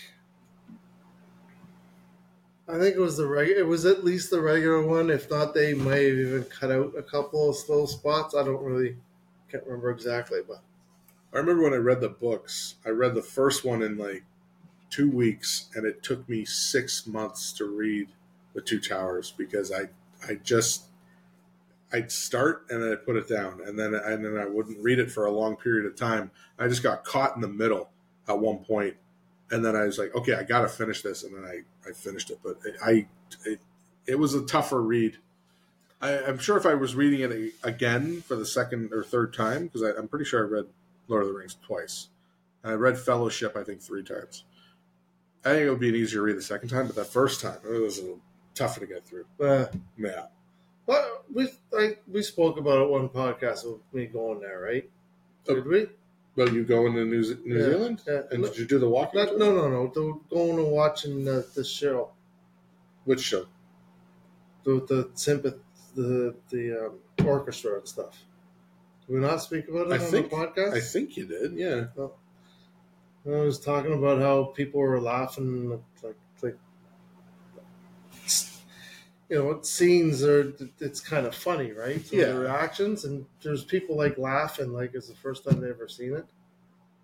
I think it was the reg. It was at least the regular one. If not, they might have even cut out a couple of slow spots. I don't really can't remember exactly, but I remember when I read the books. I read the first one in like two weeks, and it took me six months to read the Two Towers because I I just I'd start and then I'd put it down, and then and then I wouldn't read it for a long period of time. I just got caught in the middle at one point, and then I was like, okay, I got to finish this, and then I I finished it. But it, I it, it was a tougher read. I, I'm sure if I was reading it again for the second or third time, because I'm pretty sure I read Lord of the Rings twice. And I read Fellowship, I think, three times. I think it would be an easier read the second time, but that first time it was a little tougher to get through. uh, Yeah. But we I, we spoke about it one podcast of me going there, right? Oh. Did we? Well, you going to New, New Yeah, Zealand? yeah. And did you do the walking? Not, no, no, no. The, going and watching the, the show, Which show? the the sympath, the the um, orchestra and stuff. Did we not speak about it I on think- the podcast? I think you did. Yeah. I was talking about how people were laughing, like like you know, scenes are it's kind of funny, right? Of Yeah. the reactions, and there's people like laughing, like it's the first time they ever seen it.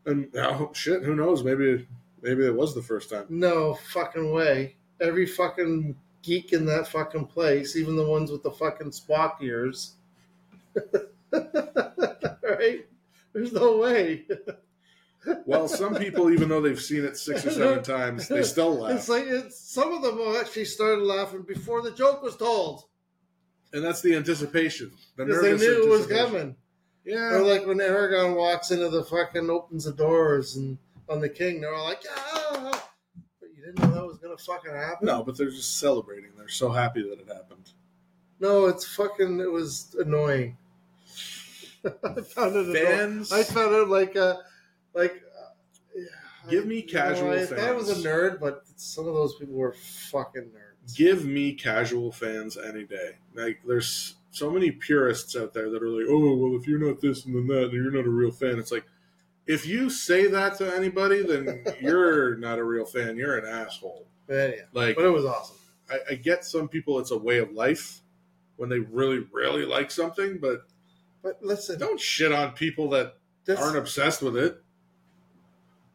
And oh, shit, who knows? Maybe maybe it was the first time. No fucking way. Every fucking geek in that fucking place, even the ones with the fucking Spock ears, right? There's no way. Well, some people, even though they've seen it six or seven times, they still laugh. It's like it's, some of them actually started laughing before the joke was told and that's the anticipation. The because they nervous knew it was coming. Yeah. Or like when Aragorn walks into the fucking opens the doors and on the king, they're all like, "Yeah!" But you didn't know that was gonna fucking happen. no, but they're just celebrating. They're so happy that it happened. no, it's fucking. It was annoying. I found it annoying. Fans, I found it like a like. uh, yeah, Give me you know, casual I was a nerd, but some of those people were fucking nerds. give me casual fans any day. Like there's so many purists out there that are like, oh well, if you're not this and then that, then you're not a real fan. It's like if you say that to anybody, then you're not a real fan. You're an asshole. But anyhow, Like but it was awesome. I, I get some people, it's a way of life, when they really, really like something, but But listen, don't shit on people that aren't obsessed with it.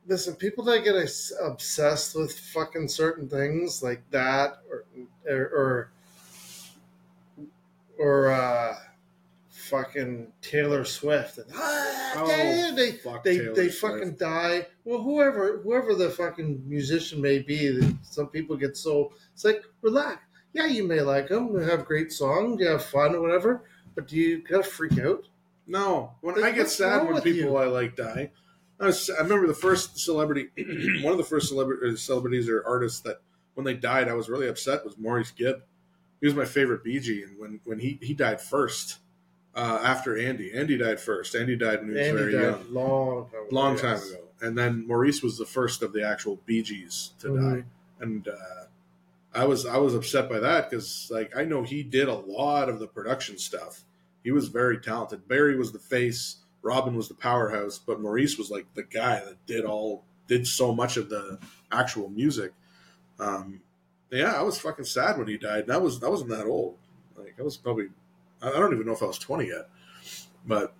Listen, people that get obsessed with fucking certain things like that, or or or, uh, fucking Taylor Swift, and ah, Oh, they fuck they Taylor they Swift. fucking die. Well, whoever whoever the fucking musician may be, some people get so it's like relax. Yeah, you may like them, they have great songs, you have fun or whatever, but do you gotta freak out? No, when Like, I get sad when people you? I like die. I, was, I remember the first celebrity, one of the first celebrity, celebrities or artists that when they died, I was really upset was Maurice Gibb. He was my favorite Bee Gee, and when when he he died first, uh, after Andy, Andy died first. Andy died when he was Andy very young, long time ago. long time ago, and then Maurice was the first of the actual Bee Gees to Mhm. die, and uh, I was I was upset by that because like I know he did a lot of the production stuff. He was very talented. Barry was the face, Robin was the powerhouse, but Maurice was like the guy that did all did so much of the actual music. Um, yeah, I was fucking sad when he died. That was I wasn't that old. Like I was probably I I don't even know if I was twenty yet, but.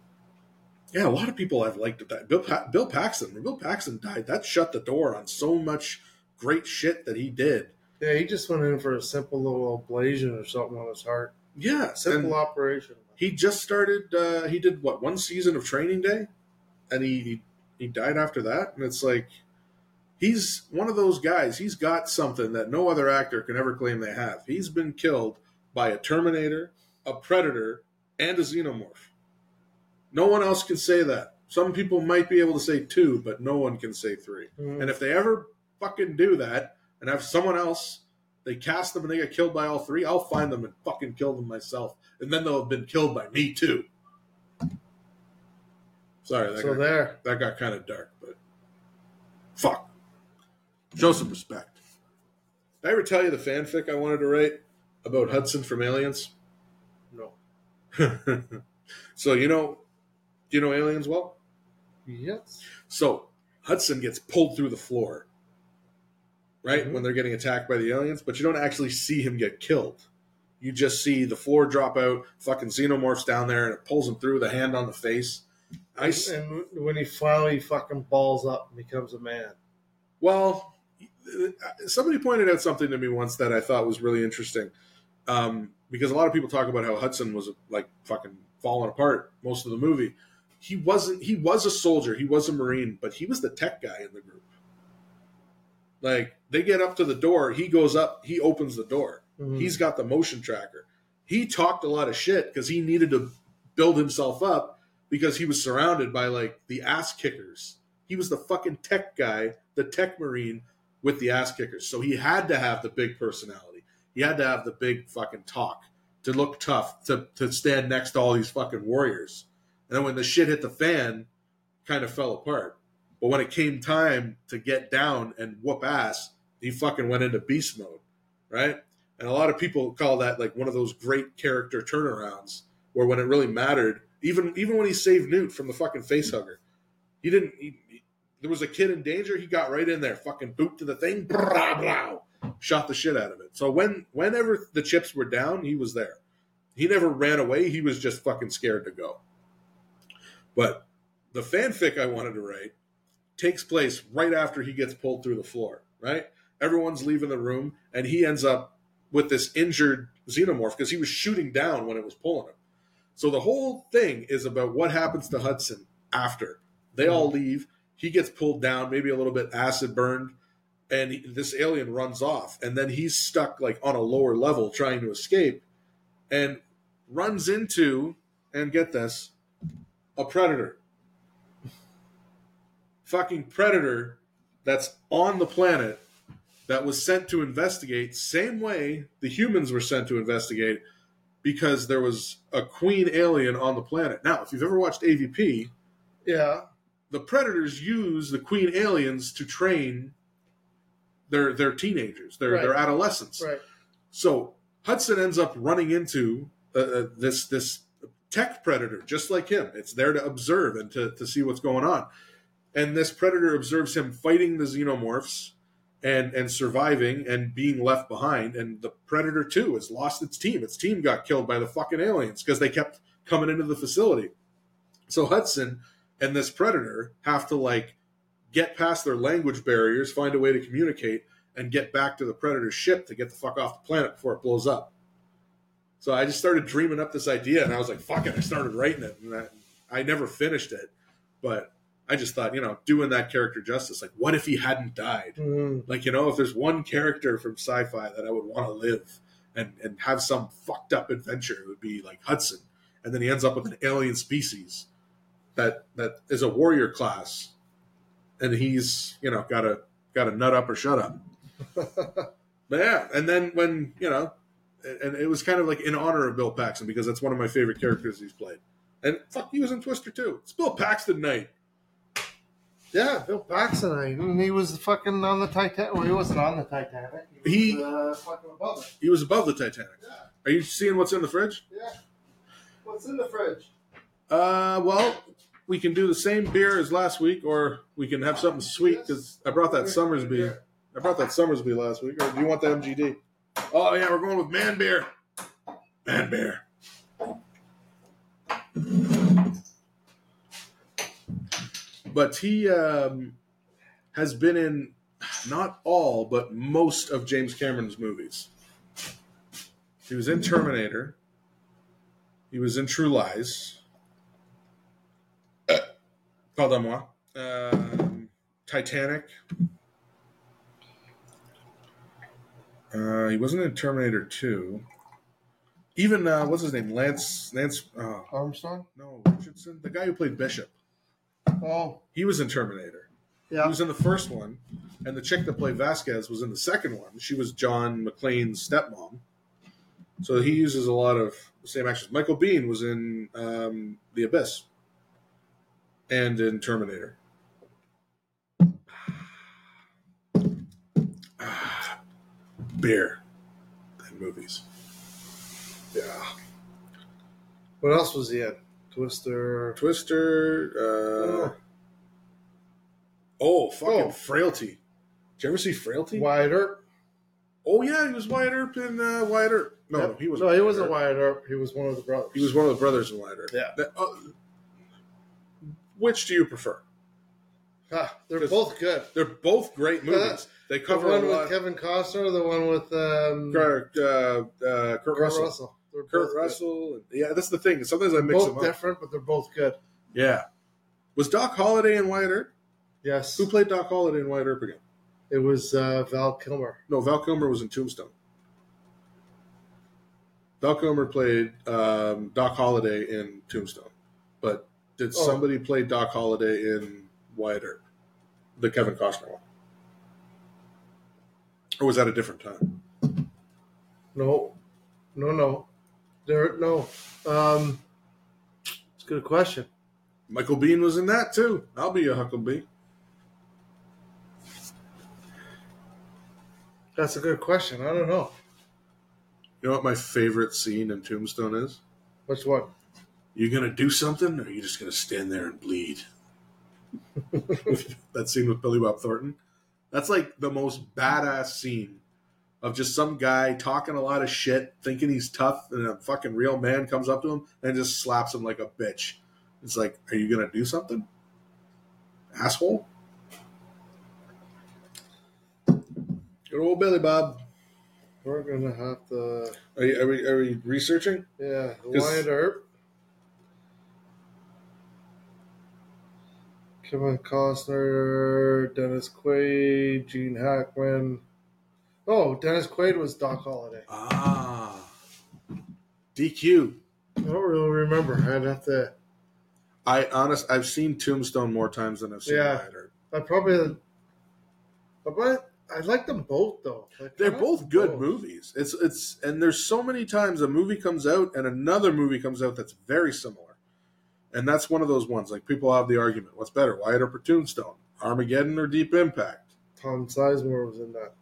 Yeah, a lot of people I've liked that. Bill pa- Bill Paxton. When Bill Paxton died, that shut the door on so much great shit that he did. Yeah, he just went in for a simple little ablation or something on his heart. Yeah, Simple and operation. He just started. Uh, he did what one season of Training Day, and he, he he died after that. And it's like he's one of those guys. He's got something that no other actor can ever claim they have. He's been killed by a Terminator, a Predator, and a Xenomorph. No one else can say that. Some people might be able to say two, but no one can say three. Mm. And if they ever fucking do that and have someone else, they cast them and they get killed by all three, I'll find them and fucking kill them myself. And then they'll have been killed by me too. Sorry, that, so got, there. that got kind of dark, but fuck. Show some respect. Did I ever tell you the fanfic I wanted to write about Hudson from Aliens? No. so you know, do you know Aliens well? Yes. So Hudson gets pulled through the floor, right? Mhm. When they're getting attacked by the aliens, but you don't actually see him get killed. You just see the floor drop out, fucking xenomorphs down there, and it pulls him through the hand on the face. I s- And when he finally fucking balls up and becomes a man. well, somebody pointed out something to me once that I thought was really interesting, um, because a lot of people talk about how Hudson was like fucking falling apart most of the movie. He wasn't. He was a soldier. He was a marine, but he was the tech guy in the group. Like they get up to the door, he goes up, he opens the door. Mhm. He's got the motion tracker. He talked a lot of shit because he needed to build himself up because he was surrounded by like the ass kickers. He was the fucking tech guy, the tech marine with the ass kickers. So he had to have the big personality. He had to have the big fucking talk to look tough, to, to stand next to all these fucking warriors. And then when the shit hit the fan, kind of fell apart. But when it came time to get down and whoop ass, he fucking went into beast mode, right? And a lot of people call that like one of those great character turnarounds where when it really mattered, even even when he saved Newt from the fucking face hugger, he didn't. He, he- there was a kid in danger. He got right in there, fucking boot to the thing, blah, blah, shot the shit out of it. So when whenever the chips were down, he was there. He never ran away. He was just fucking scared to go. But the fanfic I wanted to write takes place right after he gets pulled through the floor, right? Everyone's leaving the room, and he ends up with this injured xenomorph because he was shooting down when it was pulling him. So the whole thing is about what happens to Hudson after. They all mm-hmm. leave. He gets pulled down, maybe a little bit acid burned, and he- this alien runs off. And then he's stuck like on a lower level trying to escape and runs into, and get this, a predator. Fucking predator that's on the planet that was sent to investigate, same way the humans were sent to investigate because there was a queen alien on the planet. Now, if you've ever watched AVP, Yeah. the predators use the queen aliens to train their their teenagers, their Right. their adolescents. Right. So Hudson ends up running into uh, uh, this this tech predator, just like him. It's there to observe and to, to see what's going on. And this predator observes him fighting the xenomorphs and and surviving and being left behind. And the Predator too has lost its team. Its team got killed by the fucking aliens because they kept coming into the facility. So Hudson and this Predator have to like get past their language barriers, find a way to communicate, and get back to the Predator's ship to get the fuck off the planet before it blows up. So I just started dreaming up this idea, and I was like, "Fuck it!" I started writing it, and I, I never finished it, but I just thought, you know, doing that character justice. Like, what if he hadn't died? Mm. Like, you know, if there's one character from sci-fi that I would want to live and and have some fucked up adventure, it would be like Hudson, and then he ends up with an alien species that that is a warrior class, and he's you know got a got a nut up or shut up. But yeah, and then when you know, and it was kind of like in honor of Bill Paxton because that's one of my favorite characters he's played. And fuck, he was in Twister too. It's Bill Paxton night. Yeah, Bill Paxton, I- and he was fucking on the Titanic. Well, he wasn't on the Titanic. He was He- uh, fucking above it. He was above the Titanic. Yeah, Are you seeing what's in the fridge? yeah. What's in the fridge? Uh, well, we can do the same beer as last week, or we can have something sweet because I brought that Somersby. I brought that Somersby last week. Or do you want the MGD? Oh yeah, we're going with man beer. Man beer. But he um, has been in not all, but most of James Cameron's movies. He was in Terminator. He was in True Lies. Pardon-moi. Um, Titanic. Uh, he wasn't in Terminator 2. Even, uh, what's his name? Lance, Lance, uh, Armstrong? no, Richardson? The guy who played Bishop. Oh, He was in Terminator. He was in the first one, and the chick that played Vasquez was in the second one. She was John McClane's stepmom. So he uses a lot of the same actors. Michael Biehn was in um, The Abyss and in Terminator. Ah, beer and movies. Yeah. What else was he in? Twister. Twister. Uh, oh, fucking Oh. Frailty. Did you ever see Frailty? Wyatt Earp. Oh yeah, he was Wyatt Earp in uh, Wyatt Earp. No, Yep. he was. No, he wasn't Wyatt Earp. He was one of the brothers. He was one of the brothers in Wyatt Earp. Yeah. That- uh, which do you prefer? Ah, they're both good. They're both great movies. They The cover a one with Kevin Costner, the one with um, Kurt, uh, uh, Kurt, Kurt Russell. Russell. They're Kurt both. Russell. Yeah, that's the thing. Sometimes I mix Both them up. different, but they're both good. Yeah. Was Doc Holliday in Wyatt Earp? Yes. Who played Doc Holliday in Wyatt Earp again? It was uh, Val Kilmer. No, Val Kilmer was in Tombstone. Val Kilmer played um, Doc Holliday in Tombstone, but did Oh. somebody play Doc Holliday in Wyatt Earp, the Kevin Costner one, or was that a different time? No, no, no. There, no. Um, it's a good question. Michael Biehn was in that too. I'll be a Huckabee. That's a good question. I don't know You know what my favorite scene in Tombstone is? which one. You gonna do something, or you just gonna stand there and bleed? that scene with Billy Bob Thornton. That's like the most badass scene of just some guy talking a lot of shit, thinking he's tough, and a fucking real man comes up to him and just slaps him like a bitch. It's like, are you gonna do something, asshole? Good old Billy Bob. We're gonna have to. Are, you, are, we, are we researching? Yeah, Wyatt Earp. Kevin Costner, Dennis Quaid, Gene Hackman. Oh, Dennis Quaid was Doc Holliday. Ah, DQ. I don't really remember. I'd have to. I honest, I've seen Tombstone more times than I've seen Yeah. Wyatt Earp. I probably. But I like them both though. Like, They're both good both. movies. It's it's and there's so many times a movie comes out and another movie comes out that's very similar, and that's one of those ones. Like people have the argument: what's better, Wyatt or Tombstone, Armageddon or Deep Impact? Tom Sizemore was in that.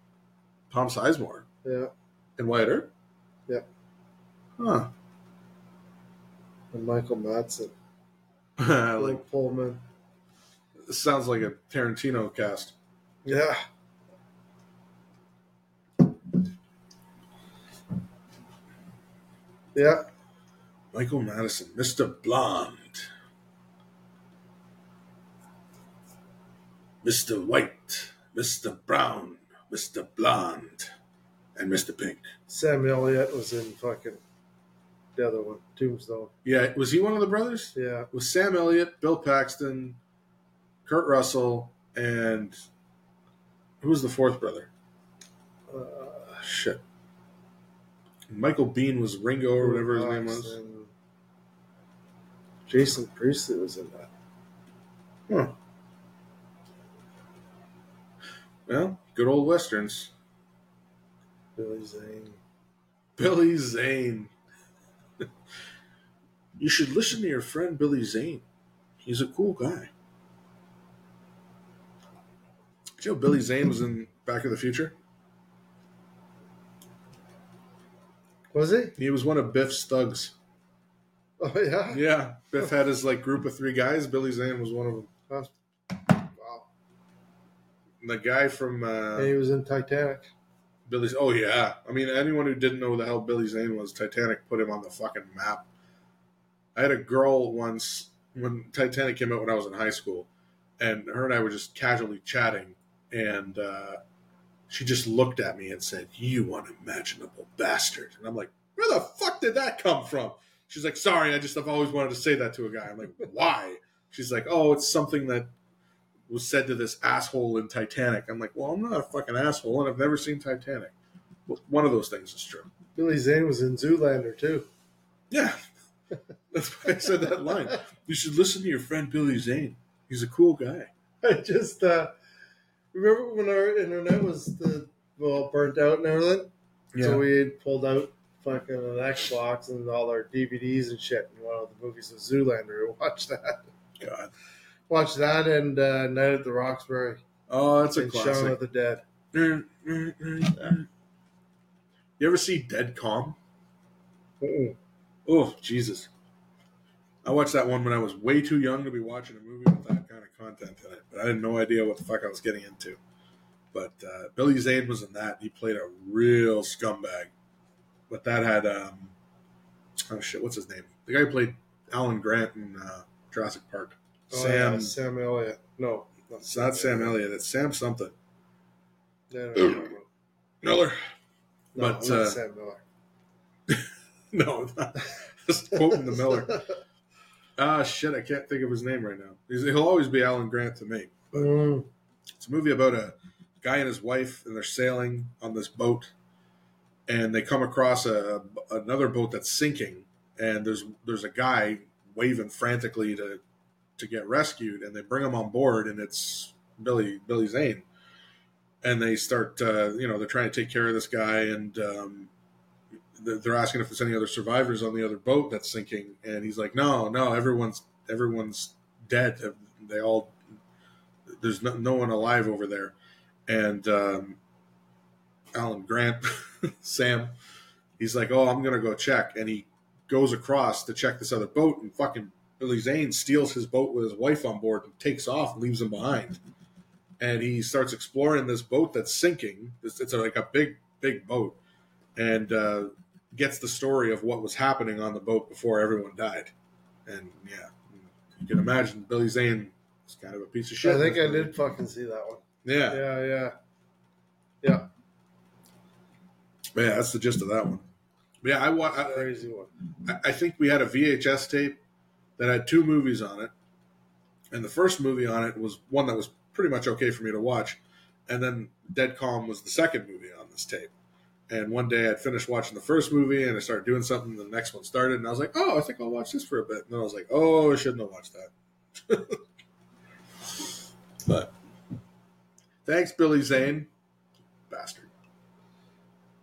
Tom Sizemore. Yeah. And Wyatt Earp. Yeah. Huh. And Michael Madsen. like Pullman. Sounds like a Tarantino cast. Yeah. Yeah. Michael Madsen, Mr. Blonde, Mr. White, Mr. Brown. Mr. Blonde, and Mr. Pink. Sam Elliott was in fucking the other one, Tombstone. Yeah, was he one of the brothers? Yeah. It was Sam Elliott, Bill Paxton, Kurt Russell, and who was the fourth brother? Uh, Shit. Michael Biehn was Ringo or whatever his name was. Jason Priestley was in that. Huh. Well, good old westerns. Billy Zane. Billy Zane. you should listen to your friend Billy Zane. He's a cool guy. Did you know Billy Zane was in Back of the Future? Was he? He was one of Biff's thugs. Oh yeah. Yeah, Biff had his like group of three guys. Billy Zane was one of them. The guy from uh, And he was in Titanic. Billy's. Oh yeah, I mean anyone who didn't know who the hell Billy Zane was, Titanic put him on the fucking map. I had a girl once when Titanic came out when I was in high school, and her and I were just casually chatting, and uh, she just looked at me and said, "You unimaginable bastard," and I'm like, "Where the fuck did that come from?" She's like, "Sorry, I just have always wanted to say that to a guy." I'm like, "Why?" She's like, "Oh, it's something that." Was said to this asshole in Titanic. I'm like, well, I'm not a fucking asshole, and I've never seen Titanic. Well, one of those things is true. Billy Zane was in Zoolander too. Yeah, that's why I said that line. You should listen to your friend Billy Zane. He's a cool guy. I just uh, remember when our internet was the well burnt out and everything. So we had pulled out fucking an Xbox and all our DVDs and shit. And one of the movies was Zoolander. We watched that. God. Watched that and uh, Night at the Roxbury. Oh, that's a and Shaun of the Dead. You ever see Dead Calm? Mm-mm. Oh, Jesus. I watched that one when I was way too young to be watching a movie with that kind of content in it, but I had no idea what the fuck I was getting into. But uh, Billy Zane was in that. He played a real scumbag. But that had, um, oh shit, what's his name? The guy who played Alan Grant in uh, Jurassic Park. Oh, Sam. yeah, Sam Elliott. No, It's not Sam Elliott. It's Sam something. Yeah, no, no, no. Miller. No, But, uh, Sam Miller. No, not, just quoting the Miller. Ah, shit, I can't think of his name right now. He's, he'll always be Alan Grant to me. Mm. It's a movie about a guy and his wife, and they're sailing on this boat, and they come across a another boat that's sinking, and there's there's a guy waving frantically to to get rescued, and they bring him on board, and it's Billy Billy Zane, and they start uh, you know they're trying to take care of this guy, and um, they're asking if there's any other survivors on the other boat that's sinking, and he's like, no, no, everyone's everyone's dead. They all there's no, no one alive over there, and um, Alan Grant, Sam, he's like, oh, I'm gonna go check, and he goes across to check this other boat, and fucking Billy Zane steals his boat with his wife on board and takes off, and leaves him behind, and he starts exploring this boat that's sinking. It's, it's like a big, big boat, and uh, gets the story of what was happening on the boat before everyone died, and yeah, you can imagine Billy Zane is kind of a piece of shit. I think I movie. did fucking see that one. Yeah. Yeah, yeah. Yeah. But yeah, that's the gist of that one. But yeah, I, wa- I, Crazy one. I I think we had a VHS tape that had two movies on it, and the first movie on it was one that was pretty much okay for me to watch, and then Dead Calm was the second movie on this tape. And one day I'd finished watching the first movie, and I started doing something. The next one started, and I was like, "Oh, I think I'll watch this for a bit." And then I was like, "Oh, I shouldn't have watched that." but thanks, Billy Zane, bastard.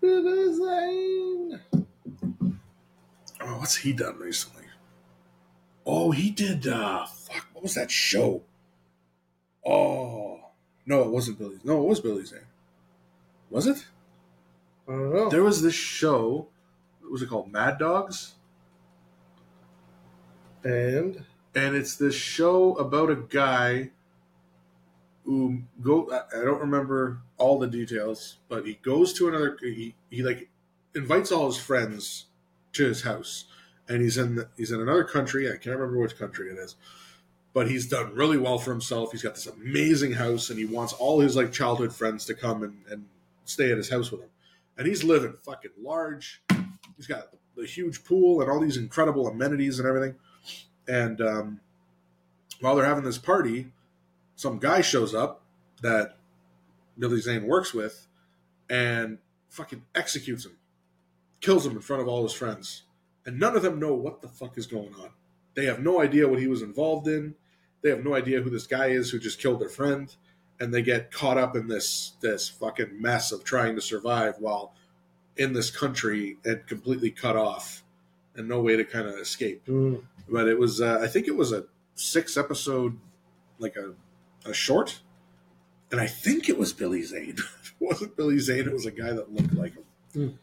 Billy Zane. Oh, what's he done recently? Oh, he did. uh Fuck, what was that show? Oh, no, it wasn't Billy. No, it was Billy Zane. Was it? I don't know. There was this show. What was it called? Mad Dogs. and and it's this show about a guy who go I I don't remember all the details, but he goes to another he, he like invites all his friends to his house, and he's in the, he's in another country. I can't remember which country it is, but he's done really well for himself. He's got this amazing house, and he wants all his like childhood friends to come and, and stay at his house with him. And he's living fucking large. He's got the huge pool and all these incredible amenities and everything. And um, while they're having this party, some guy shows up that Billy Zane works with and fucking executes him, kills him in front of all his friends. And none of them know what the fuck is going on. They have no idea what he was involved in. They have no idea who this guy is who just killed their friend. And they get caught up in this this fucking mess of trying to survive while in this country and completely cut off and no way to kind of escape. Mm. But it was, uh, I think it was a six episode, like a, a short. And I think it was Billy Zane. it wasn't Billy Zane, it was a guy that looked like him.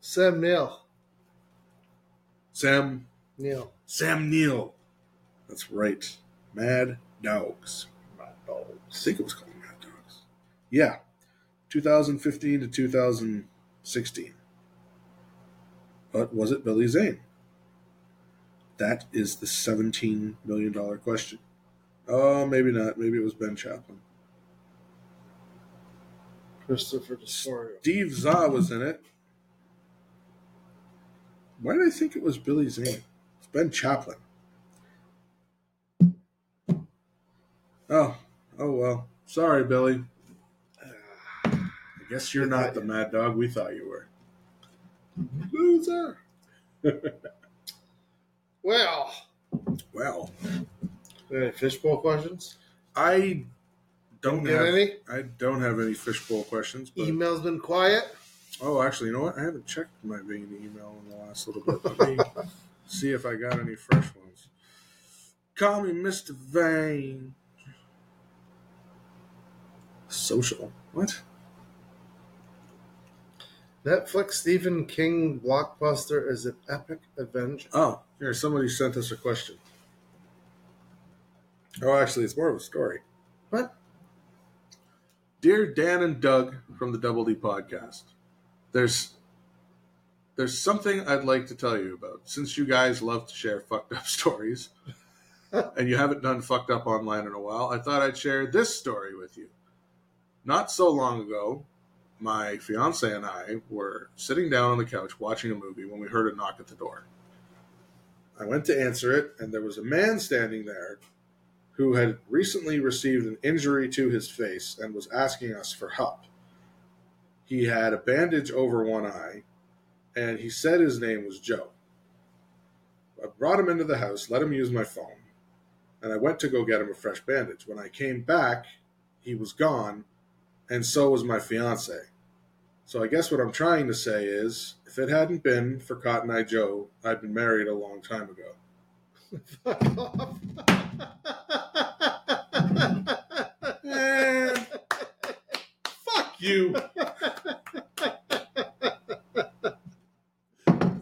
Sam Neill. Sam Neill. Sam Neill. That's right. Mad Dogs. Mad Dogs. I think it was called Mad Dogs. Yeah. 2015 to 2016. But was it Billy Zane? That is the $17 million question. Oh, maybe not. Maybe it was Ben Chaplin. Christopher DeSorio. Steve Zahn was in it. Why did I think it was Billy Zane? It's Ben Chaplin. Oh, oh well. Sorry, Billy. I guess you're not the mad dog we thought you were. Loser. Well, Well, any fishbowl questions? I don't have any? I don't have any fishbowl questions. But, Email's been quiet. Oh, actually, you know what? I haven't checked my Vane email in the last little bit. Let me see if I got any fresh ones. Call me Mr. Vane. Social. What? Netflix Stephen King blockbuster is an epic adventure. Oh, here, somebody sent us a question. Oh, actually, it's more of a story. What? Dear Dan and Doug from the Double D podcast, there's there's something I'd like to tell you about. Since you guys love to share fucked up stories, and you haven't done fucked up online in a while, I thought I'd share this story with you. Not so long ago, my fiance and I were sitting down on the couch watching a movie when we heard a knock at the door. I went to answer it, and there was a man standing there who had recently received an injury to his face and was asking us for help. He had a bandage over one eye, and he said his name was Joe. I brought him into the house, let him use my phone, and I went to go get him a fresh bandage. When I came back, he was gone, and so was my fiance. So I guess what I'm trying to say is, if it hadn't been for Cotton Eye Joe, I'd been married a long time ago. Fuck off. Eh, Fuck you.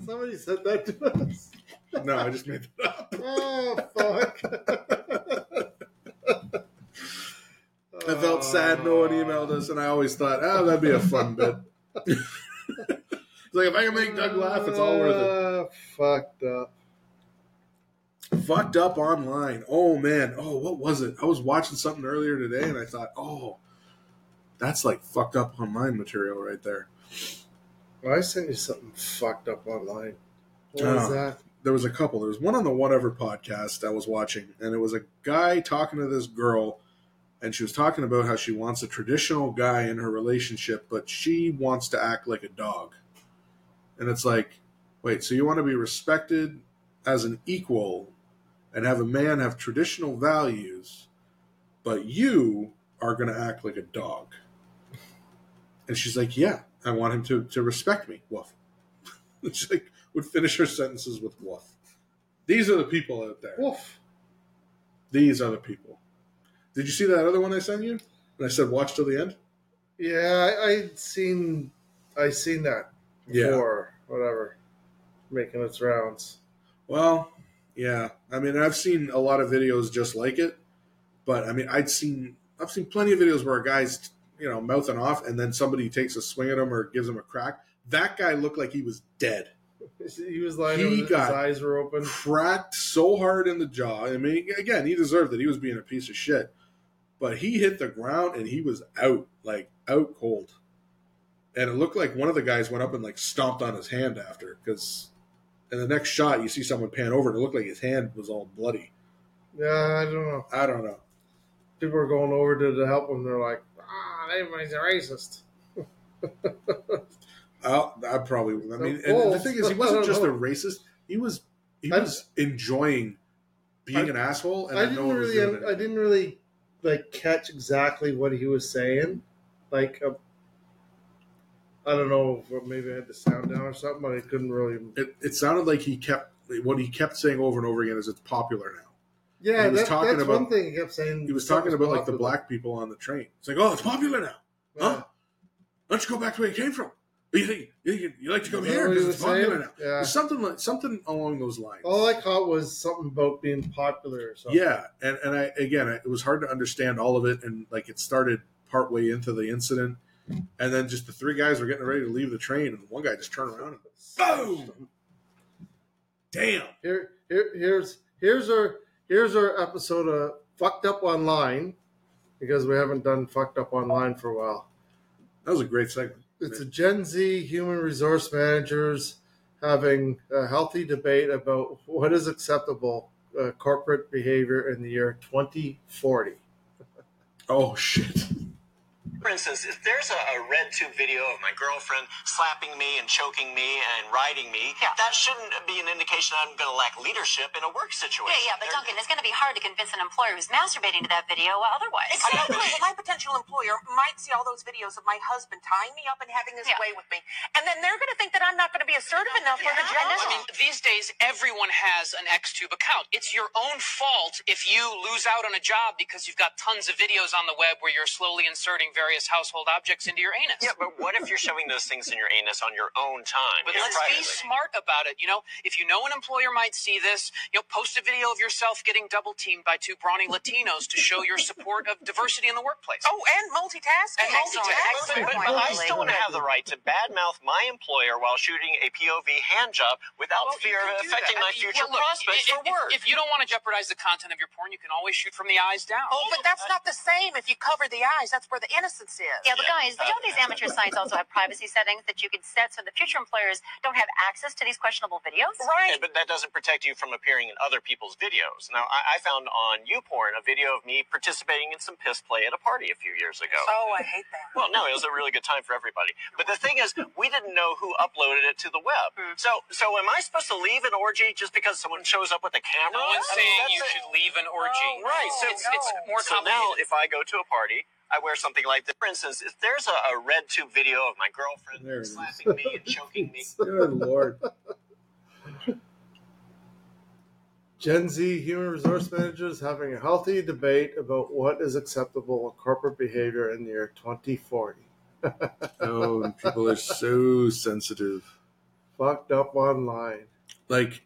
Somebody said that to us. No, I just made that up. Oh fuck. I felt sad no one emailed us, and I always thought, oh, that'd be a fun bit. it's like, if I can make Doug laugh, it's all worth it. Ah, fucked up. Fucked up online. Oh, man. Oh, what was it? I was watching something earlier today, and I thought, oh, that's like fucked up online material right there. Well, I sent you something fucked up online. What was Oh. that? There was a couple. There was one on the Whatever podcast I was watching, and it was a guy talking to this girl, and she was talking about how she wants a traditional guy in her relationship, but she wants to act like a dog. And it's like, wait, so you want to be respected as an equal and have a man have traditional values, but you are going to act like a dog. And she's like, yeah, I want him to, to respect me. Woof. she like, would finish her sentences with woof. These are the people out there. Woof. These are the people. Did you see that other one I sent you? And I said, watch till the end? Yeah, I, I'd seen, I seen that Yeah. before. Whatever, making its rounds. Well, yeah. I mean, I've seen a lot of videos just like it, but I mean, I'd seen I've seen plenty of videos where a guy's you know mouthing off, and then somebody takes a swing at him or gives him a crack. That guy looked like he was dead. He was lying. He He his got- eyes were open. cracked so hard in the jaw. I mean, again, he deserved it. He was being a piece of shit. But he hit the ground and he was out, like out cold. And it looked like one of the guys went up and like stomped on his hand after because in the next shot you see someone pan over and it looked like his hand was all bloody. Yeah, I don't know. I don't know. People were going over to, to help him. They're like, everybody's a racist. I'll, I probably. I mean, and the thing is, he wasn't just a racist. He was he I- was enjoying being I- an asshole, and I didn't was really, doing. I didn't really like catch exactly what he was saying. Like, uh, I don't know, if maybe I had the sound down or something, but I couldn't really. It, it sounded like he kept what he kept saying over and over again is it's popular now. Yeah, He was that, talking that's about- one thing he kept saying. He was talking about like the black people on the train. It's like, oh, it's popular now. Huh? Yeah. Why don't you go back to where you came from? You think you, you, you like to come here because it's was saying? popular now? Yeah. It's something like something along those lines. All I caught was something about being popular or something. yeah, and and I again, I, it was hard to understand all of it, and like it started partway into the incident, and then just the three guys were getting ready to leave the train, and one guy just turned around and boom, damn. Here, here, here's here's our here's our episode of fucked up online because we haven't done fucked up online for a while. That was a great segment. It's a Gen Z human resource managers having a healthy debate about what is acceptable uh, corporate behavior in the year 2040. Oh shit. For instance, if there's a, a red tube video of my girlfriend slapping me and choking me and riding me, that shouldn't be an indication I'm going to lack leadership in a work situation. Yeah, yeah, but Duncan, it's going to be hard to convince an employer who's masturbating to that video otherwise. Exactly. My potential employer might see all those videos of my husband tying me up and having his way with me, and then they're going to think that I'm not going to be assertive enough for the job. I mean, these days, everyone has an Xtube account. It's your own fault if you lose out on a job because you've got tons of videos on the web where you're slowly inserting various household objects into your anus. Yeah, but what if you're shoving those things in your anus on your own time? But let's be smart about it. You know, if you know an employer might see this, you know, post a video of yourself getting double teamed by two brawny Latinos to show your support of diversity in the workplace. Oh, and multitasking. And multitasking. But, but I still want to have the right to badmouth my employer while shooting a POV hand job without Well, fear of affecting that. my uh, future well, look, prospects if, for if- work. If, you don't want to jeopardize the content of your porn, you can always shoot from the eyes down. Oh, but that's not the same. If you cover the eyes, that's where the innocence is. Yeah, but guys, don't these amateur sites also have privacy settings that you can set so the future employers don't have access to these questionable videos? Right. but that doesn't protect you from appearing in other people's videos. Now, I, I found on YouPorn a video of me participating in some piss play at a party a few years ago. Oh, I hate that. Well, no, it was a really good time for everybody. But the thing is, we didn't know who uploaded it to the web. Hmm. So, so am I supposed to leave an orgy just because someone shows up with a camera? No one's I mean, saying you a- should leave an orgy. Oh, right. So it's, it's more so complicated. now, if I go to a party, I wear something like this. For instance, if there's a, a red tube video of my girlfriend There it is. slapping me and choking me. Good lord. Gen Z human resource managers having a healthy debate about what is acceptable in corporate behavior in the year 2040. Oh, and people are so sensitive. Fucked up online. like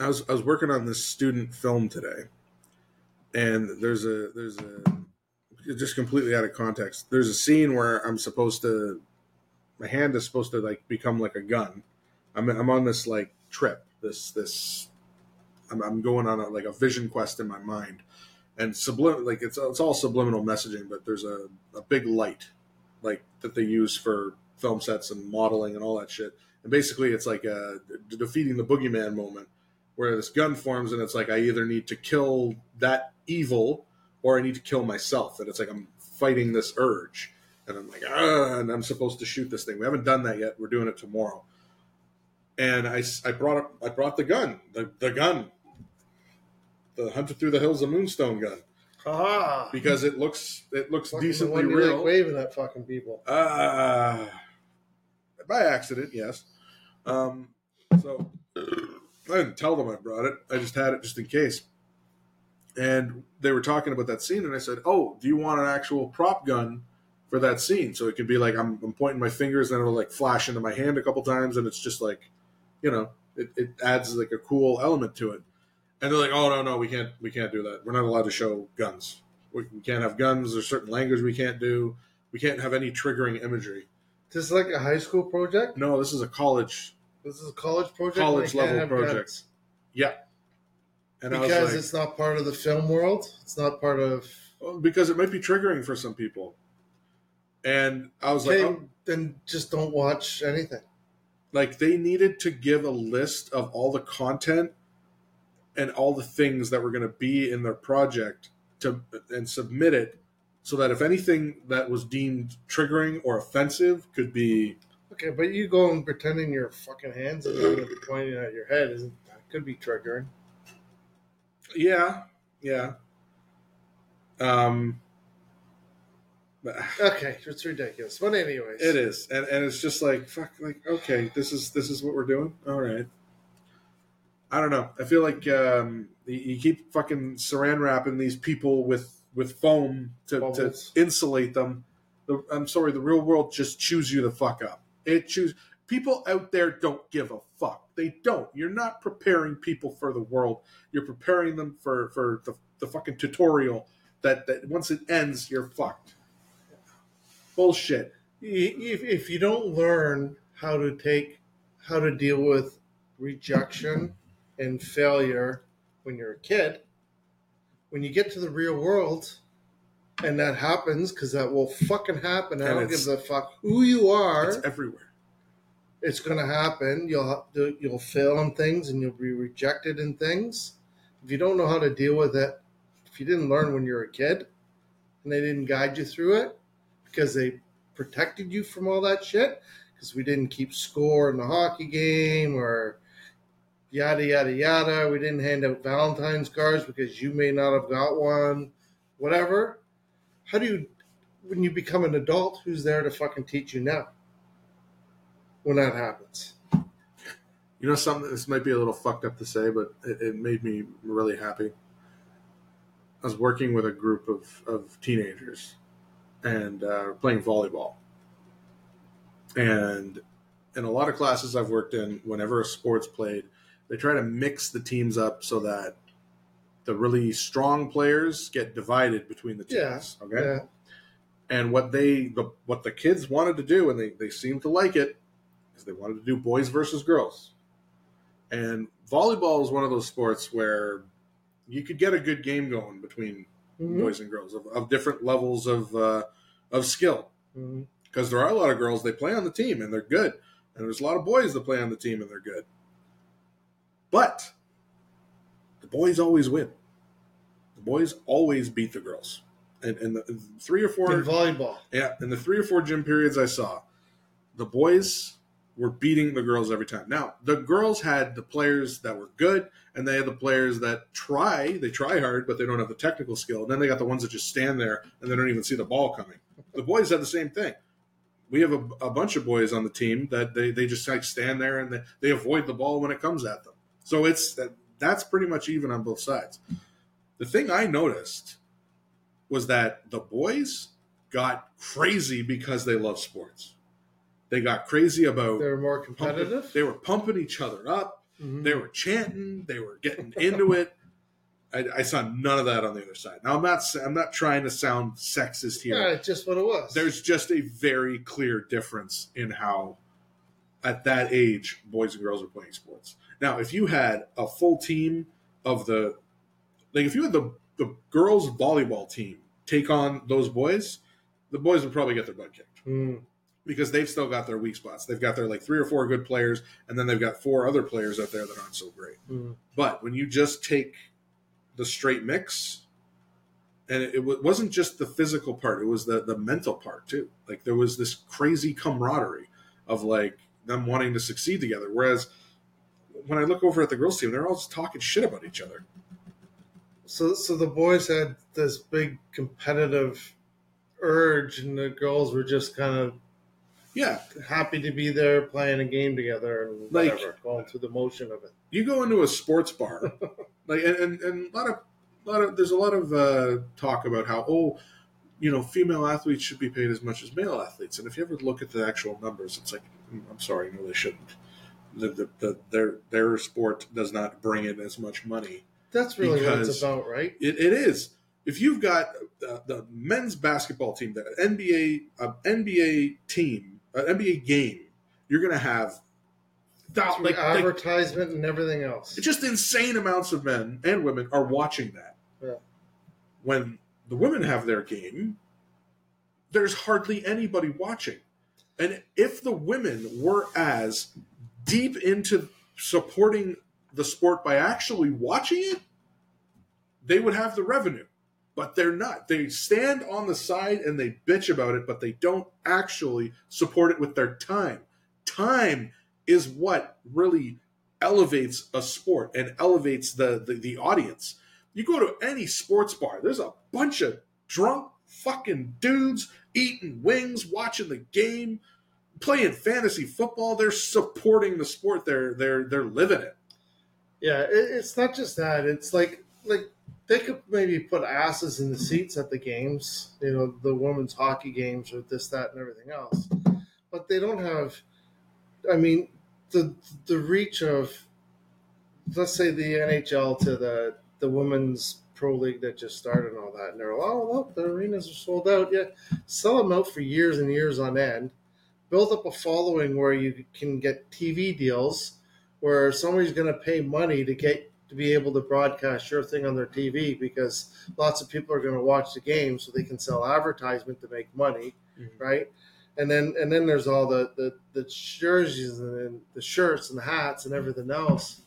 I was I was working on this student film today, and there's a there's a just completely out of context. There's a scene where I'm supposed to my hand is supposed to like become like a gun. I'm I'm on this like trip. This this I'm, I'm going on a, like a vision quest in my mind, and sublim like it's it's all subliminal messaging. But there's a a big light like that they use for film sets and modeling and all that shit. And basically, it's like a de- defeating the boogeyman moment, where this gun forms, and it's like I either need to kill that evil or I need to kill myself. And it's like I'm fighting this urge, and I'm like, ah, and I'm supposed to shoot this thing. We haven't done that yet. We're doing it tomorrow. And I, I brought up, I brought the gun, the, the gun, the hunter through the hills of Moonstone gun, Ah, because it looks it looks fucking the decently one real. like waving at fucking people. Uh, by accident, yes. Um, so I didn't tell them I brought it. I just had it just in case. And they were talking about that scene, and I said, "Oh, do you want an actual prop gun for that scene? So it could be like I'm, I'm pointing my fingers, and it'll like flash into my hand a couple times, and it's just like, you know, it, it adds like a cool element to it." And they're like, "Oh no, no, we can't, we can't do that. We're not allowed to show guns. We, we can't have guns. There's certain language we can't do. We can't have any triggering imagery." This is like a high school project? No, this is a college This is a college project. college and they can't level have project. guns. Yeah. And I was because like, it's not part of the film world. It's not part of. because it might be triggering for some people. And I was Okay, like, oh, then just don't watch anything. like they needed to give a list of all the content and all the things that were going to be in their project to and submit it so that if anything that was deemed triggering or offensive could be Okay, but you go and pretending your fucking hands and you're gonna be pointing at your head isn't that could be triggering. Yeah yeah um Okay, it's ridiculous. But anyways, It is, and and it's just like fuck, like okay, this is this is what we're doing. All right. I don't know. I feel like um, you, you keep fucking saran wrapping these people with with foam to, to insulate them. The, I'm sorry, the real world just chews you the fuck up. It chews people out there don't give a fuck. They don't. You're not preparing people for the world. You're preparing them for for the, the fucking tutorial that that once it ends, you're fucked. Bullshit. if, if you don't learn how to take how to deal with rejection and failure when you're a kid when you get to the real world and that happens because that will fucking happen i don't give a fuck who you are It's everywhere. It's going to happen. You'll to, you'll fail in things and you'll be rejected in things. If you don't know how to deal with it if you didn't learn when you were a kid and they didn't guide you through it because they protected you from all that shit because we didn't keep score in the hockey game or yada yada yada. We didn't hand out valentine's cards because you may not have got one. Whatever. How do you when you become an adult who's there to fucking teach you now when that happens You know something? This might be a little fucked up to say, but it, it made me really happy. I was working with a group of, of teenagers and uh, playing volleyball. And in a lot of classes I've worked in, whenever a sport's played, they try to mix the teams up so that the really strong players get divided between the teams. yeah Okay. yeah And what they the, what the kids wanted to do, and they, they seemed to like it, is they wanted to do boys versus girls. And volleyball is one of those sports where you could get a good game going between Mhm. boys and girls of, of different levels of uh, of skill. Because there are a lot of girls they play on the team and they're good, and there's a lot of boys that play on the team and they're good. But the boys always win. The boys always beat the girls. And, and the three or four in volleyball yeah, in the three or four gym periods I saw, the boys were beating the girls every time. Now, the girls had the players that were good, and they had the players that try, they try hard, but they don't have the technical skill. And then they got the ones that just stand there and they don't even see the ball coming. The boys had the same thing. We have a, a bunch of boys on the team that they, they just like stand there and they, they avoid the ball when it comes at them. So it's that that's pretty much even on both sides. The thing I noticed was that the boys got crazy because they love sports. They got crazy about They were more pumping, competitive they were pumping each other up. Mhm. They were chanting. They were getting into it. I, I saw none of that on the other side. Now I'm not. I'm not trying to sound sexist here. yeah it's just what it was There's just a very clear difference in how, at that age, boys and girls are playing sports. Now, if you had a full team of the, like, if you had the the girls volleyball team take on those boys, the boys would probably get their butt kicked Mm. Because they've still got their weak spots. They've got their like three or four good players, and then they've got four other players out there that aren't so great. Mm. But when you just take the straight mix, and it, it wa- wasn't just the physical part; it was the the mental part too. Like there was this crazy camaraderie of like them wanting to succeed together. Whereas when I look over at the girls team, they're all just talking shit about each other. So, so the boys had this big competitive urge, and the girls were just kind of Yeah, happy to be there playing a game together and Like- whatever, going through the motion of it. you go into a sports bar, like and, and, and a lot of a lot of there's a lot of uh, talk about how oh you know female athletes should be paid as much as male athletes, and if you ever look at the actual numbers, it's like mm, I'm sorry, no, they shouldn't. The, the, the, their their sport does not bring in as much money. That's really what it's about, right? It, it is. If you've got uh, the men's basketball team, the NBA uh, NBA team, uh, NBA game, you're going to have like- like- advertisement and everything else. It's just insane amounts of men and women are watching that. Yeah. When the women have their game, there's hardly anybody watching. And if the women were as deep into supporting the sport by actually watching it, they would have the revenue. But they're not. They stand on the side and they bitch about it, but they don't actually support it with their time. Time is what really elevates a sport and elevates the, the, the audience. You go to any sports bar, there's a bunch of drunk fucking dudes eating wings, watching the game, playing fantasy football. They're supporting the sport. They're they're they're living it. Yeah, it's not just that. It's like like they could maybe put asses in the seats at the games, you know, the women's hockey games or this, that, and everything else. But they don't have. I mean, the the reach of, let's say, the NHL to the the women's pro league that just started and all that, and they're like, oh look, the arenas are sold out. Yeah, sell them out for years and years on end. Build up a following where you can get TV deals where somebody's going to pay money to get to be able to broadcast your thing on their TV because lots of people are going to watch the game so they can sell advertisement to make money, right? And then and then there's all the the, the jerseys and the shirts and the hats and everything else.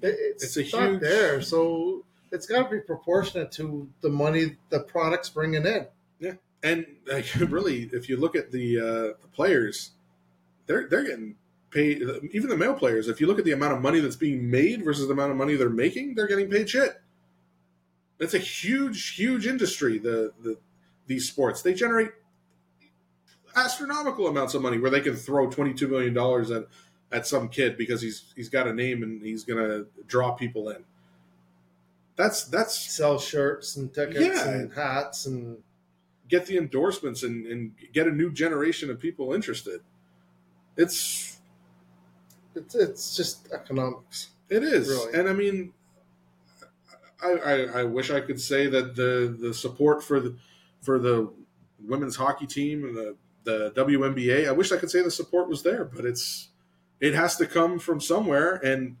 It, it's It's a not huge- there, so it's got to be proportionate to the money the product's bringing in. Yeah, and like, really, if you look at the uh, the players, they're they're getting paid. Even the male players, if you look at the amount of money that's being made versus the amount of money they're making, they're getting paid shit. It's a huge, huge industry. The the these sports they generate astronomical amounts of money where they can throw twenty two million dollars at at some kid because he's he's got a name and he's gonna draw people in. That's that's Sell shirts and tickets Yeah. and hats and get the endorsements and, and get a new generation of people interested. It's it's it's just economics. it is, Really. and I mean, I, I I wish I could say that the the support for the for the women's hockey team and the the WNBA. I wish I could say the support was there, but it's it has to come from somewhere, and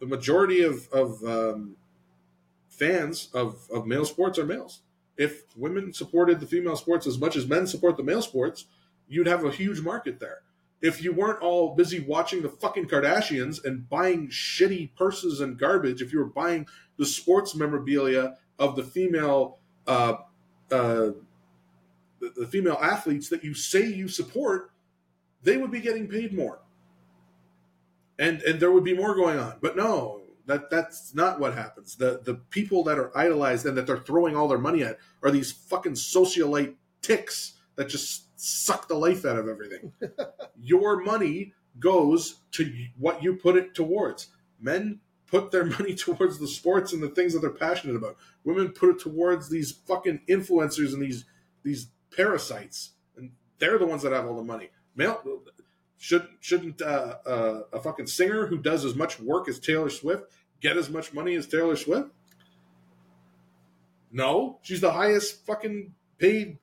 the majority of of um, fans of of male sports are males. If women supported the female sports as much as men support the male sports, you'd have a huge market there. If you weren't all busy watching the fucking Kardashians and buying shitty purses and garbage, if you were buying the sports memorabilia of the female uh, uh, the, female athletes that you say you support, they would be getting paid more. And and there would be more going on. But no, that that's not what happens. The the people that are idolized and that they're throwing all their money at are these fucking socialite ticks that just suck the life out of everything. Your money goes to what you put it towards. Men put their money towards the sports and the things that they're passionate about. Women put it towards these fucking influencers and these these parasites, and they're the ones that have all the money. Male should shouldn't uh, uh, a fucking singer who does as much work as Taylor Swift get as much money as Taylor Swift? No, she's the highest fucking paid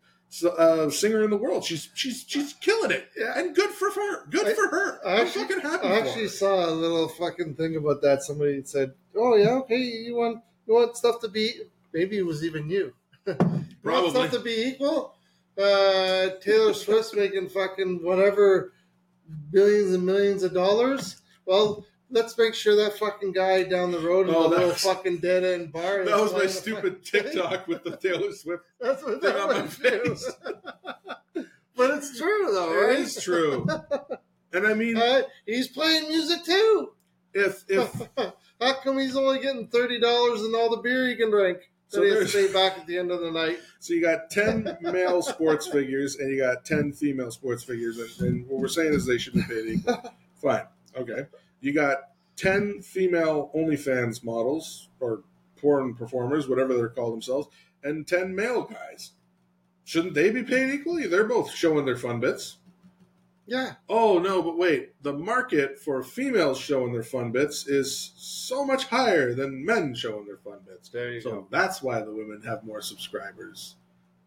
uh, singer in the world. She's she's she's killing it, and good for her. Good for her. I I'm actually, fucking happy. I actually saw a little fucking thing about that. Somebody said, "Oh yeah, okay, you want you want stuff to be maybe it was even you. you want Probably. stuff to be equal." Uh, Taylor Swift's making fucking whatever billions and millions of dollars. Well, let's make sure that fucking guy down the road in Oh, the little was- fucking dead end bar. That was my stupid TikTok with the Taylor Swift That's what thing that on my face. But it's true though, It right? is true. And I mean, Uh, he's playing music too. if if How come he's only getting thirty dollars and all the beer he can drink that So he has to pay back at the end of the night? So you got ten male sports figures and you got ten female sports figures, and, and what we're saying is they should be paid equal. Fine, okay. You got ten female OnlyFans models or porn performers, whatever they're called themselves, and ten male guys. Shouldn't they be paid equally? They're both showing their fun bits. Yeah. Oh no, but wait, the market for females showing their fun bits is so much higher than men showing their fun bits. There you so go. that's why the women have more subscribers.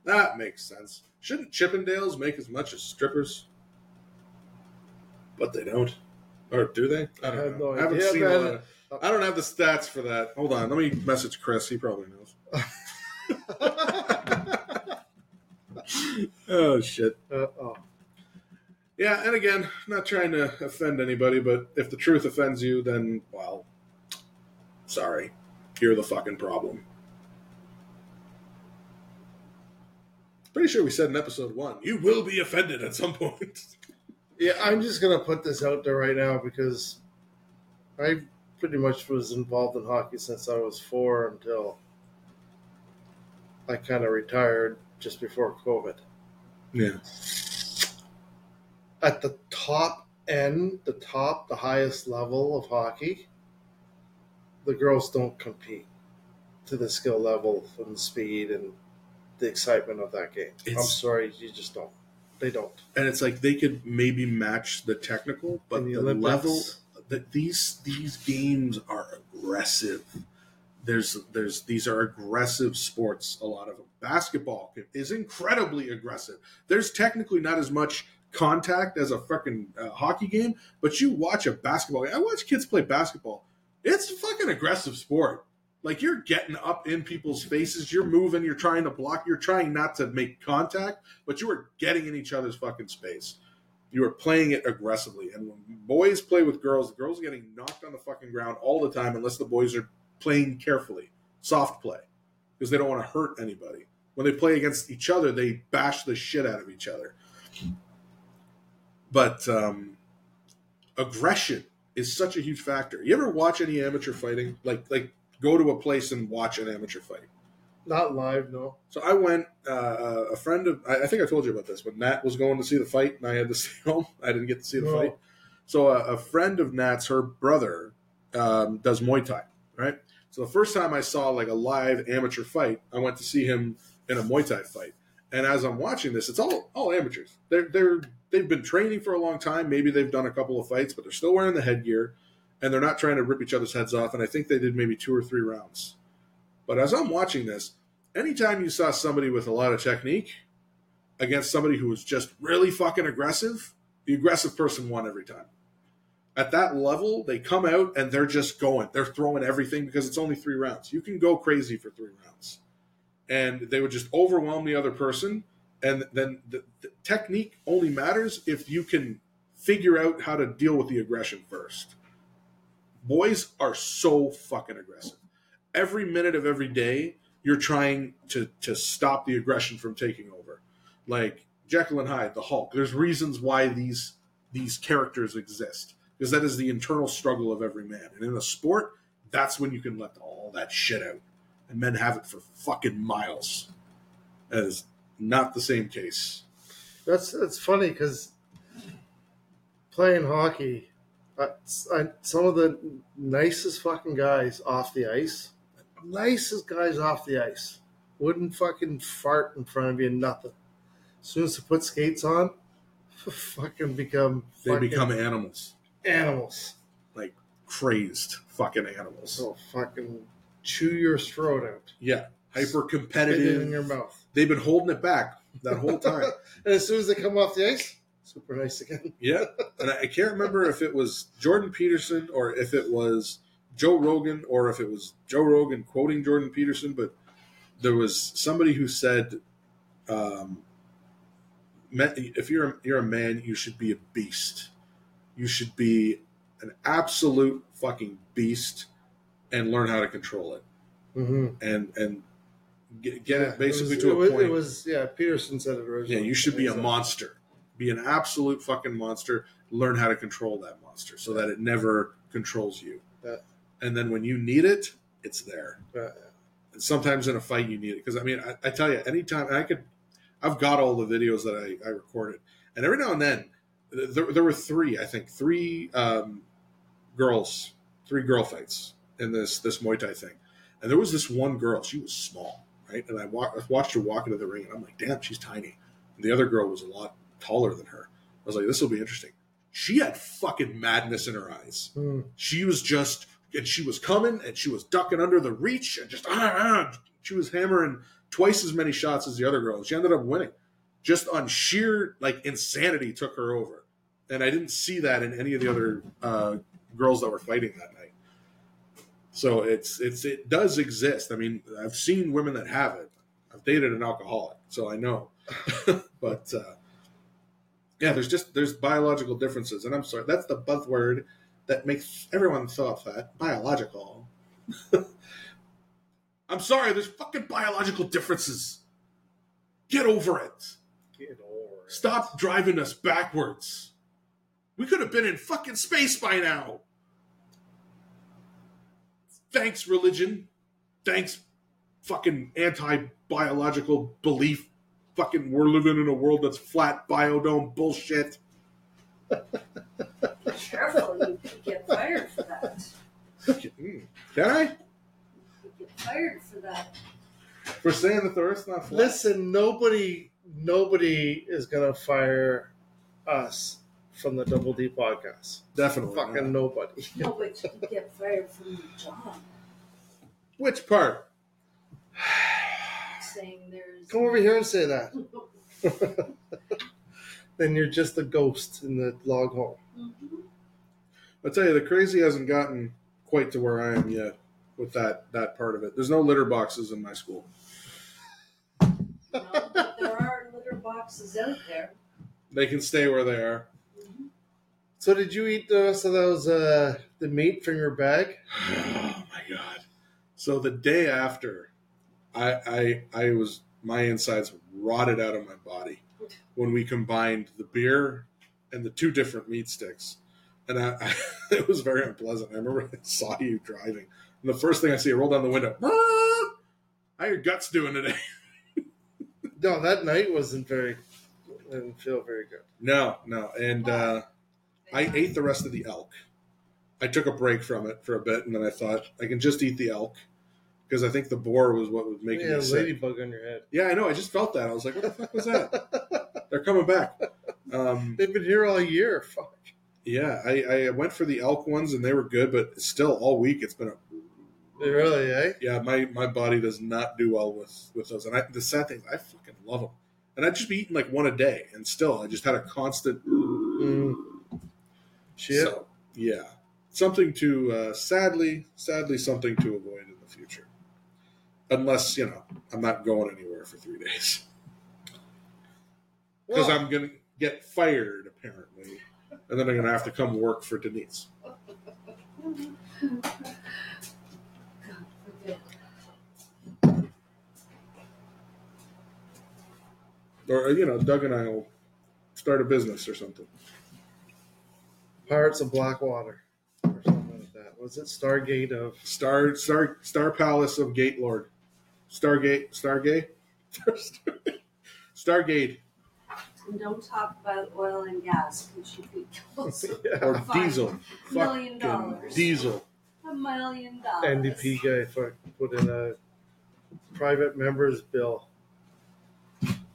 That makes sense. Shouldn't Chippendales make as much as strippers? But they don't. Or do they? I don't I have know. no I haven't idea, seen a lot I don't have the stats for that. Hold on. Let me message Chris. He probably knows. oh shit. Uh, oh. Yeah, and again, not trying to offend anybody, but if the truth offends you, then well, sorry, you're the fucking problem. Pretty sure we said in episode one, you will be offended at some point. Yeah, I'm just gonna put this out there right now because I pretty much was involved in hockey since I was four until I kind of retired just before COVID. Yeah. At the top end, the top, the highest level of hockey, the girls don't compete to the skill level and speed and the excitement of that game. I'm sorry, you just don't. They don't. and it's like they could maybe match the technical, but the the, level that these these games are aggressive. There's there's these are aggressive sports. A lot of them. Basketball is incredibly aggressive. There's technically not as much contact as a fucking uh, hockey game, but you watch a basketball. Game. I watch kids play basketball. It's a fucking aggressive sport. Like you're getting up in people's faces, you're moving, you're trying to block, you're trying not to make contact, but you are getting in each other's fucking space. You are playing it aggressively. And when boys play with girls, the girls are getting knocked on the fucking ground all the time unless the boys are playing carefully, soft play, because they don't want to hurt anybody. When they play against each other, they bash the shit out of each other. But um, aggression is such a huge factor. You ever watch any amateur fighting? Like, like go to a place and watch an amateur fight. Not live, no. So I went. Uh, a friend of I, I think I told you about this, but Nat was going to see the fight, and I had to stay home. I didn't get to see the No. fight. So a, a friend of Nat's, her brother, um, does Muay Thai, right? So the first time I saw like a live amateur fight, I went to see him in a Muay Thai fight. And as I'm watching this, it's all all amateurs. They're they're they've been training for a long time. Maybe they've done a couple of fights, but they're still wearing the headgear, and they're not trying to rip each other's heads off. And I think they did maybe two or three rounds. But as I'm watching this, anytime you saw somebody with a lot of technique against somebody who was just really fucking aggressive, the aggressive person won every time. At that level, they come out and they're just going. They're throwing everything because it's only three rounds. You can go crazy for three rounds. And they would just overwhelm the other person. And then the, the technique only matters if you can figure out how to deal with the aggression first. Boys are so fucking aggressive. Every minute of every day, you're trying to to stop the aggression from taking over. Like Jekyll and Hyde, the Hulk. There's reasons why these these characters exist because that is the internal struggle of every man. And in a sport, that's when you can let all that shit out. And men have it for fucking miles. That is not the same case. That's that's funny because playing hockey, I, I, uh, some of the nicest fucking guys off the ice, nicest guys off the ice, wouldn't fucking fart in front of you, nothing. As soon as they put skates on, fucking become They fucking become animals. animals. Like crazed fucking animals. So fucking chew your throat out, Yeah. Hyper competitive. in your mouth, They've been holding it back that whole time. and as soon as they come off the ice, super nice again. Yeah, and I can't remember if it was Jordan Peterson or if it was Joe Rogan or if it was Joe Rogan quoting Jordan Peterson, but there was somebody who said, um, "If you're a, you're a man, you should be a beast. You should be an absolute fucking beast, and learn how to control it, Mm-hmm. and and get, get Yeah, it basically was, to it a was, point." It was yeah. Peterson said it originally. Yeah, you should be a monster. Be an absolute fucking monster. Learn how to control that monster so that it never controls you. Yeah. And then when you need it, it's there. Yeah. And sometimes in a fight you need it because I mean I, I tell you anytime I could I've got all the videos that I, I recorded and every now and then there, there were three I think three um, girls three girl fights in this this Muay Thai thing and there was this one girl she was small right and I, wa- I watched her walk into the ring and I'm like damn she's tiny and the other girl was a lot taller than her I was like this will be interesting she had fucking madness in her eyes Hmm. she was just and she was coming and she was ducking under the reach and just ah, ah, she was hammering twice as many shots as the other girl she ended up winning just on sheer like insanity took her over and I didn't see that in any of the other uh, girls that were fighting that night. So it's it's it does exist. I mean, I've seen women that have it. I've dated an alcoholic, so I know. but uh, yeah, there's just there's biological differences, and I'm sorry, that's the buzzword that makes everyone so upset. Biological. I'm sorry, there's fucking biological differences. Get over it. Get over it. Stop driving us backwards. We could have been in fucking space by now. Thanks, religion. Thanks, fucking anti biological belief. Fucking, we're living in a world that's flat biodome bullshit. Careful, you could get fired for that. Mm. Can I? You could get fired for that. For saying that the Earth's not flat? Listen, nobody, nobody is gonna fire us from the Double D podcast. Definitely. Fucking not. nobody. No, but you could get fired from your job. Which part? Saying there's. Come over here and say that. then you're just a ghost in the log home. I'll tell you, the crazy hasn't gotten quite to where I am yet with that that part of it. There's no litter boxes in my school. No, but there are litter boxes out there. They can stay where they are. So did you eat the rest of those uh the meat from your bag? Oh my god! So the day after, I I I was my insides rotted out of my body when we combined the beer and the two different meat sticks, and I, I it was very unpleasant. I remember I saw you driving, and the first thing I see, I roll down the window. How your guts doing today? No, that night wasn't very didn't feel very good. No, no, and uh, I ate the rest of the elk. I took a break from it for a bit, and then I thought I can just eat the elk because I think the boar was what was making Yeah, me sick. ladybug on your head. Yeah, I know. I just felt that. I was like, "What the fuck was that?" They're coming back. Um, They've been here all year. Fuck. yeah, I, I went for the elk ones, and they were good, but still, all week it's been a Really, eh? yeah. My my body does not do well with with those, and I, the sad thing, is I fucking love them, and I'd just be eating like one a day, and still, I just had a constant. Mm. Shit. So, yeah, something to uh, sadly, sadly, something to avoid in the future, unless you know I'm not going anywhere for three days because Well- I'm gonna get fired apparently, and then I'm gonna have to come work for Denise. Or uh, you know, Doug and I will start a business or something. Pirates of Blackwater. Or something like that. Was it Stargate of Star Star Star Palace of Gate Lord, Stargate Stargate, Stargate And don't talk about oil and gas because you could kill some- or. Diesel, Million Fucking dollars. Diesel. A million dollars. NDP guy fuck, put in a private members bill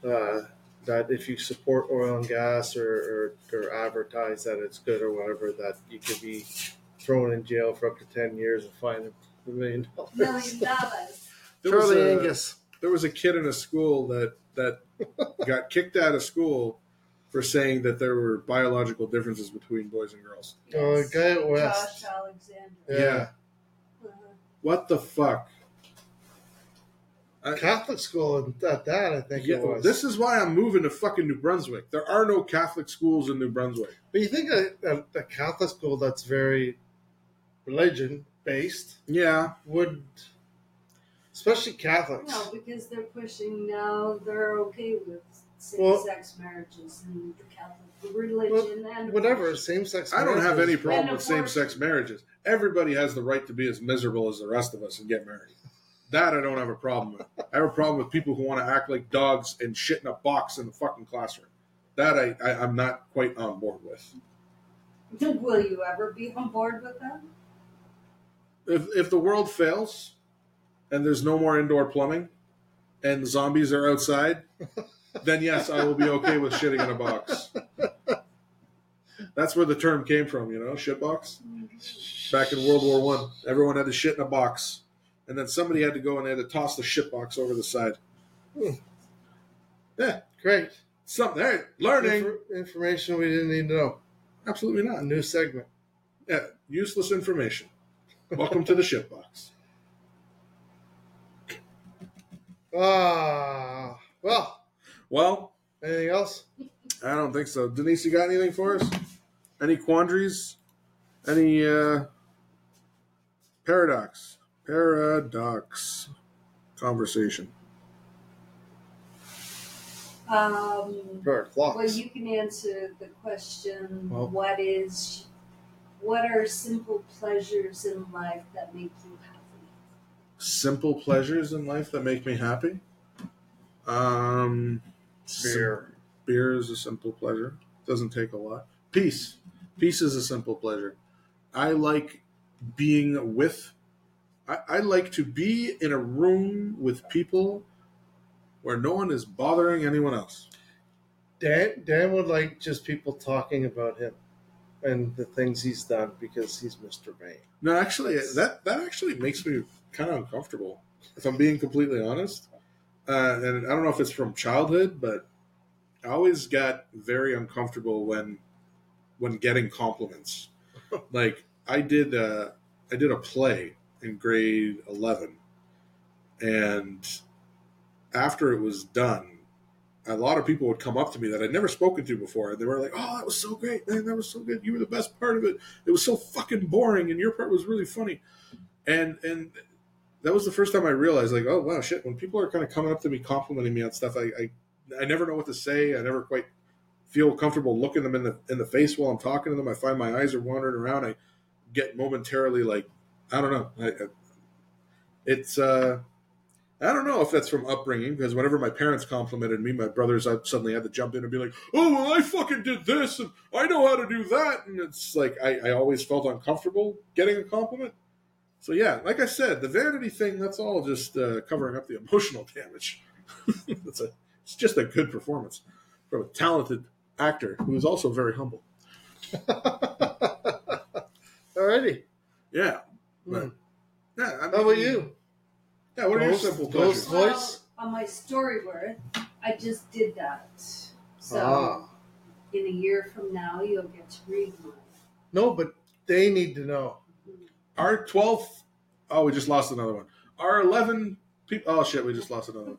uh, that if you support oil and gas or, or, or advertise that it's good or whatever, that you could be thrown in jail for up to 10 years and fined a million dollars. Million dollars. There Charlie a- Angus. There was a kid in a school that that got kicked out of school for saying that there were biological differences between boys and girls. Oh, a guy at West. Josh Alexander. Yeah. What the fuck? Catholic school and at that, I think Yeah, it was. this is why I'm moving to fucking New Brunswick. There are no Catholic schools in New Brunswick. But you think a, a, a Catholic school that's very religion based Yeah. would, especially Catholics. No, because they're pushing now. They're okay with same-sex marriages and the Catholic religion and Whatever, same sex. I don't have any problem with same-sex marriages. Everybody has the right to be as miserable as the rest of us and get married. That I don't have a problem with. I have a problem with people who want to act like dogs and shit in a box in the fucking classroom. That I, I I'm not quite on board with. Will you ever be on board with them? If if the world fails and there's no more indoor plumbing and the zombies are outside, then yes, I will be okay with shitting in a box. That's where the term came from, you know, shit box. Back in World War One, everyone had to shit in a box, and then somebody had to go and they had to toss the shit box over the side. Hmm. Yeah, Great. something. Hey, learning. Infor- information we didn't need to know. Absolutely not. A new segment. Yeah, useless information. Welcome to the shitbox. Ah, well, Well, anything else? I don't think so. Denise, you got anything for us? Any quandaries? Any uh paradox? Paradox conversation. Um, Or well, you can answer the question: Well- What is, what are simple pleasures in life that make you happy? Simple pleasures in life that make me happy. Um Beer. Beer is a simple pleasure. Doesn't take a lot. Peace. Peace is a simple pleasure. I like being with. I, I like to be in a room with people where no one is bothering anyone else. Dan Dan would like just people talking about him and the things he's done because he's Mr. Vain. No, actually, that that actually makes me kind of uncomfortable. If I'm being completely honest, uh, and I don't know if it's from childhood, but I always got very uncomfortable when when getting compliments. like I did, uh, I did a play in grade eleven, and after it was done, a lot of people would come up to me that I'd never spoken to before, and they were like, "Oh, that was so great, man! That was so good. You were the best part of it. It was so fucking boring, and your part was really funny." And and that was the first time I realized, like, oh wow, shit. When people are kind of coming up to me, complimenting me on stuff, I I, I never know what to say. I never quite feel comfortable looking them in the in the face while I'm talking to them. I find my eyes are wandering around. I get momentarily like, I don't know. I, I, it's uh I don't know if that's from upbringing because whenever my parents complimented me, my brothers I suddenly had to jump in and be like, "Oh, well, I fucking did this and I know how to do that," and it's like I, I always felt uncomfortable getting a compliment. So yeah, like I said, the vanity thing—that's all just uh, covering up the emotional damage. it's a, it's just a good performance from a talented actor who is also very humble. Alrighty. Yeah, but yeah. I How about you? Yeah, what are your Ghost- simple ghost pleasures? voice? Well, on my Storyworth, I just did that. So Ah. in a year from now, you'll get to read mine. No, but they need to know. Our 12th, oh, we just lost another one. Our 11 people, oh shit, we just lost another one.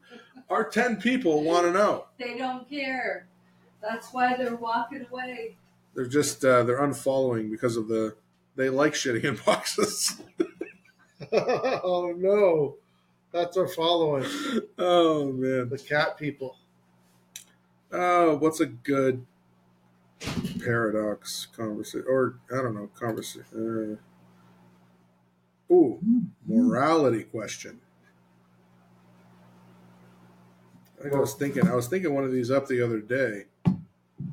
Our 10 people want to know. They don't care. That's why they're walking away. They're just, uh, they're unfollowing because of the, they like shitting in boxes. oh no, that's our following. Oh man, the cat people. Oh, what's a good paradox conversation? Or, I don't know, conversation. Uh, ooh, morality question. I was thinking, I was thinking one of these up the other day.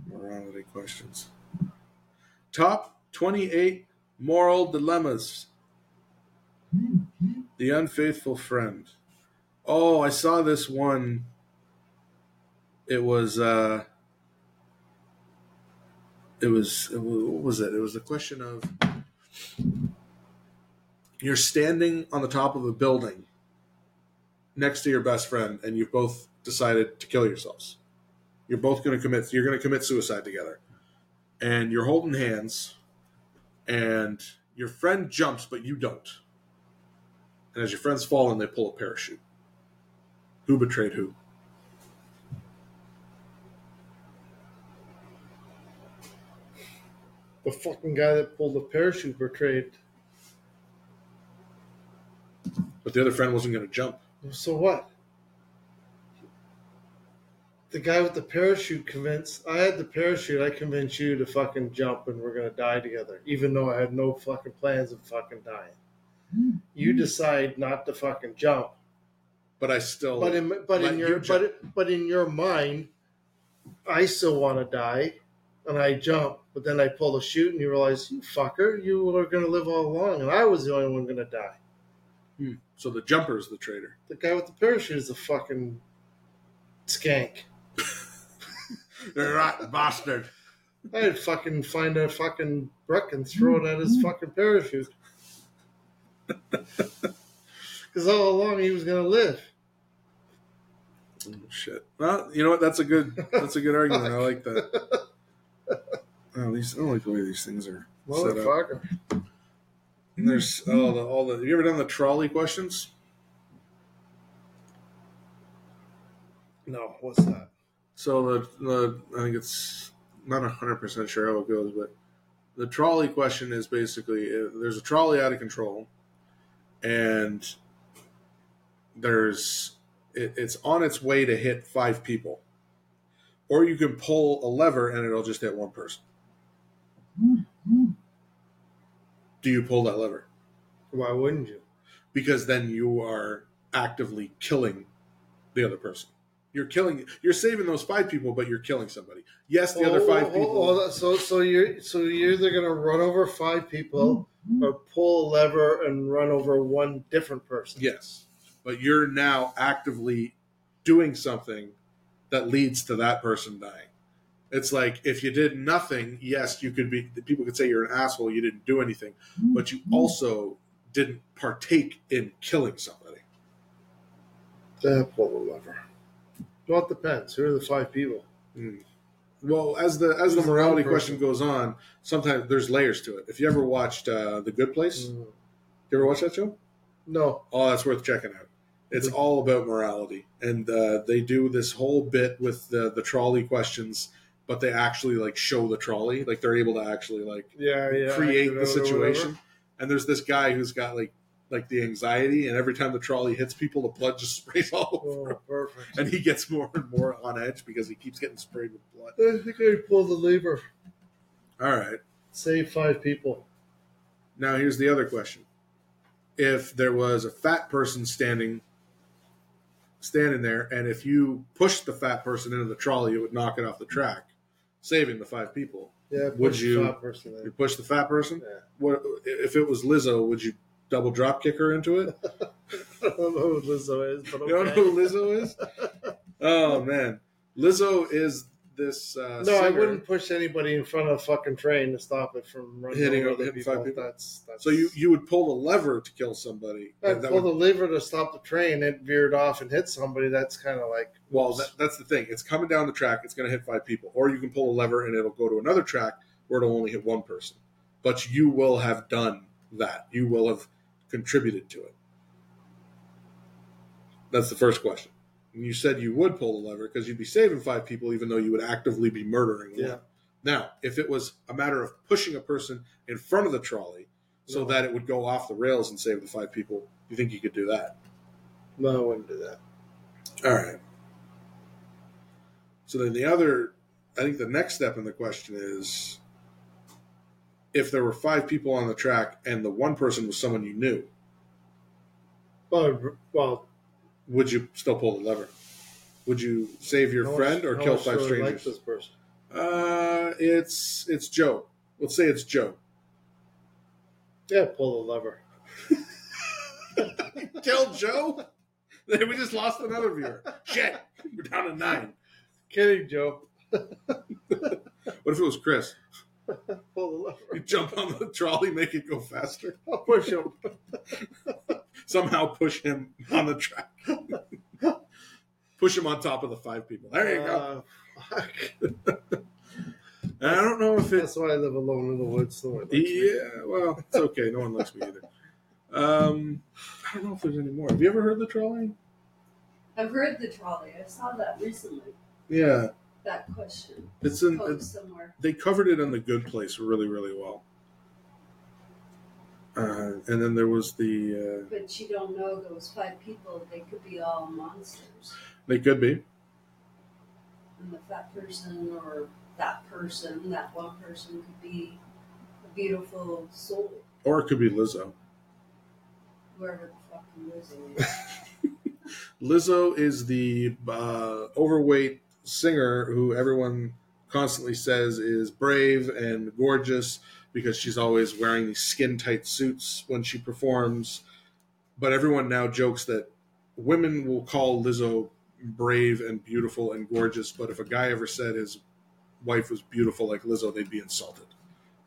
Morality questions. Top 28 moral dilemmas. The unfaithful friend. Oh, I saw this one. It was, uh, it was, what was it? It was the question of you're standing on the top of a building next to your best friend and you've both decided to kill yourselves. You're both going to commit, you're going to commit suicide together. And you're holding hands and your friend jumps, but you don't. And as your friends fall in, they pull a parachute. Who betrayed who? The fucking guy that pulled the parachute betrayed. But the other friend wasn't going to jump. So what? The guy with the parachute convinced. I had the parachute. I convinced you to fucking jump, and we're gonna die together, even though I had no fucking plans of fucking dying. You decide not to fucking jump, But I still. but in but in your you but but in your mind, I still want to die, and I jump. But then I pull the chute, and you realize, you fucker, you were gonna live all along, and I was the only one gonna die. Hmm. So the jumper is the traitor. The guy with the parachute is a fucking skank. Right, bastard. I'd fucking find a fucking brick and throw it at his fucking parachute. Because all along he was gonna live. Oh, shit. Well, you know what? That's a good. That's a good argument. I like that. Oh, these I don't like the way these things are set up. And there's all the all the. Have you ever done the trolley questions? No, what's that? So the the I think it's not hundred percent sure how it goes, but the trolley question is basically uh, there's a trolley out of control, and there's it, it's on its way to hit five people, or you can pull a lever and it'll just hit one person. Do you pull that lever? Why wouldn't you? Because then you are actively killing the other person. You're killing. You're saving those five people, but you're killing somebody. Yes, the other Oh, five oh, people. oh, so so you're so you're either gonna run over five people or pull a lever and run over one different person. Yes, but you're now actively doing something that leads to that person dying. It's like if you did nothing, yes, you could be. People could say you're an asshole. You didn't do anything, but you also didn't partake in killing somebody. Uh, pull the lever. Well, it depends. Who are the five people? Mm. Well, as the as the Who's the morality one question goes on, sometimes there's layers to it. If you ever watched uh, The Good Place, you ever watch that show? No. Oh, that's worth checking out. It's all about morality, and uh, they do this whole bit with the the trolley questions, but they actually like show the trolley, like they're able to actually like Yeah, yeah. create the situation. And there's this guy who's got like like the anxiety, and every time the trolley hits people, the blood just sprays all over. Oh, perfect. And he gets more and more on edge because he keeps getting sprayed with blood. I think I pulled the lever. All right. Save five people. Now here's the other question: If there was a fat person standing standing there, and if you pushed the fat person into the trolley, it would knock it off the track, saving the five people. Yeah, would push you? the fat person in. You push the fat person. Yeah. What if it was Lizzo? Would you double drop kick her into it? I don't know who Lizzo is, but okay. You don't know who Lizzo is? Oh man, Lizzo is this. Uh, No, I wouldn't push anybody in front of a fucking train to stop it from running Hitting over hitting people. people? That's, that's So you you would pull a lever to kill somebody. I and that pulled would- the lever to stop the train. It veered off and hit somebody. That's kind of like Well, that, that's the thing. It's coming down the track. It's going to hit five people, or you can pull a lever and it'll go to another track where it'll only hit one person. But you will have done that. You will have contributed to it. That's the first question. And you said you would pull the lever because you'd be saving five people, even though you would actively be murdering one. Yeah. Now, if it was a matter of pushing a person in front of the trolley so No. that it would go off the rails and save the five people, you think you could do that? no, I wouldn't do that. All right. So then the other, I think the next step in the question is if there were five people on the track and the one person was someone you knew, Well, well, would you still pull the lever? Would you save your much- friend or how kill five I strangers? This person. Uh, it's it's Joe. Let's say it's Joe. Yeah, pull the lever. Kill Joe. We just lost another viewer. Shit, we're down to nine. Kidding, Joe. What if it was Chris? Pull the lever. You jump on the trolley, make it go faster. I'll push him. Somehow push him on the track. push him on top of the five people. There you go. Uh, fuck. And I don't know if it. That's why I live alone in the woods. No one likes me. Yeah, well, it's okay. No one likes me either. Um, I don't know if there's any more. Have you ever heard the trolley? I've heard the trolley. I saw that recently. Yeah, That question. it's in. It's, somewhere. they covered it in the Good Place really, really well. Uh, and then there was the. Uh, But you don't know those five people. They could be all monsters. they could be. And the fat person or that person, that one person could be a beautiful soul. Or it could be Lizzo. Whoever the fucking Lizzo is. Lizzo is the uh, overweight singer who everyone constantly says is brave and gorgeous because she's always wearing these skin tight suits when she performs. But everyone now jokes that women will call Lizzo brave and beautiful and gorgeous, but if a guy ever said his wife was beautiful like Lizzo, they'd be insulted.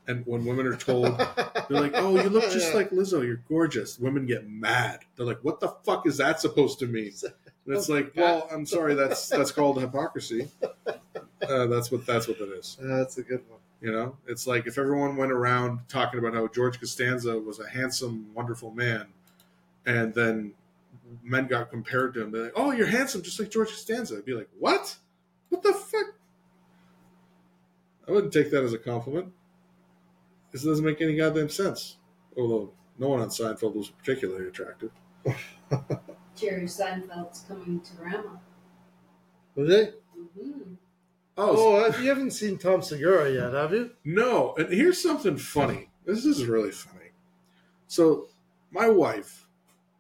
And when women are told, they're like, "Oh, you look just like Lizzo. You're gorgeous." Women get mad. They're like, "What the fuck is that supposed to mean?" And it's like, "Well, I'm sorry. That's that's called hypocrisy. Uh, that's what that's what that is." That's a good one. You know, it's like if everyone went around talking about how George Costanza was a handsome, wonderful man, and then men got compared to him, they're like, "Oh, you're handsome, just like George Costanza." I'd be like, "What? What the fuck?" I wouldn't take that as a compliment. This doesn't make any goddamn sense. Although no one on Seinfeld was particularly attractive. Jerry Seinfeld's coming to Rama. Was it? hmm Oh, uh, you haven't seen Tom Segura yet, have you? No, and here's something funny. This is really funny. So, my wife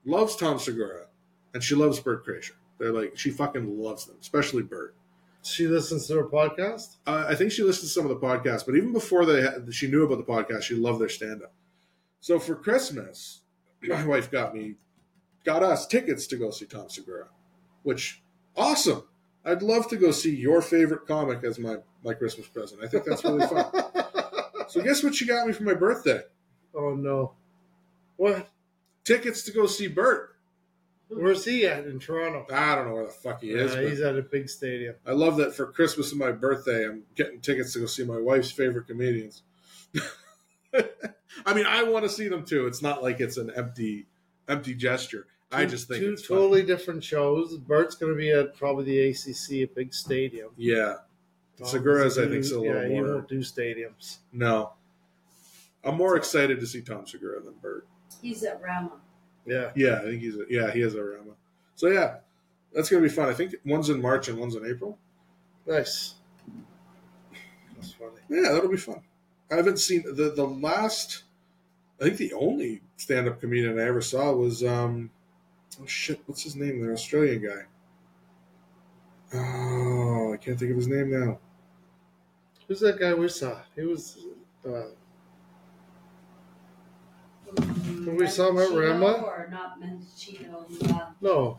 loves Tom Segura, and she loves Bert Kreischer. They're like she fucking loves them, especially Bert. She listens to her podcast. Uh, I think she listens to some of the podcasts, but even before they had, she knew about the podcast, she loved their stand up. So for Christmas, my wife got me, got us tickets to go see Tom Segura, which awesome. I'd love to go see your favorite comic as my my Christmas present. I think that's really fun. so guess what you got me for my birthday? Oh no! What? Tickets to go see Bert. Where's he at in Toronto? I don't know where the fuck he is. He's at a big stadium. I love that for Christmas and my birthday, I'm getting tickets to go see my wife's favorite comedians. I mean, I want to see them too. It's not like it's an empty, empty gesture. I just think two it's fun. totally different shows. Bert's going to be at probably the ACC, a big stadium. Yeah, Tom Segura's I think do- is a yeah, little he won't do stadiums. No, I'm more excited to see Tom Segura than Bert. He's at Rama. Yeah, Yeah, I think he's a, yeah he has a Rama. So yeah, that's gonna be fun. I think one's in March and one's in April. nice. That's funny. Yeah, that'll be fun. I haven't seen the the last. I think the only stand up comedian I ever saw was um, oh shit, what's his name? The Australian guy. Oh, I can't think of his name now. Who's that guy we saw? He was. Uh, Mm, we saw him at Rama? Or not Mendocino. Uh, no,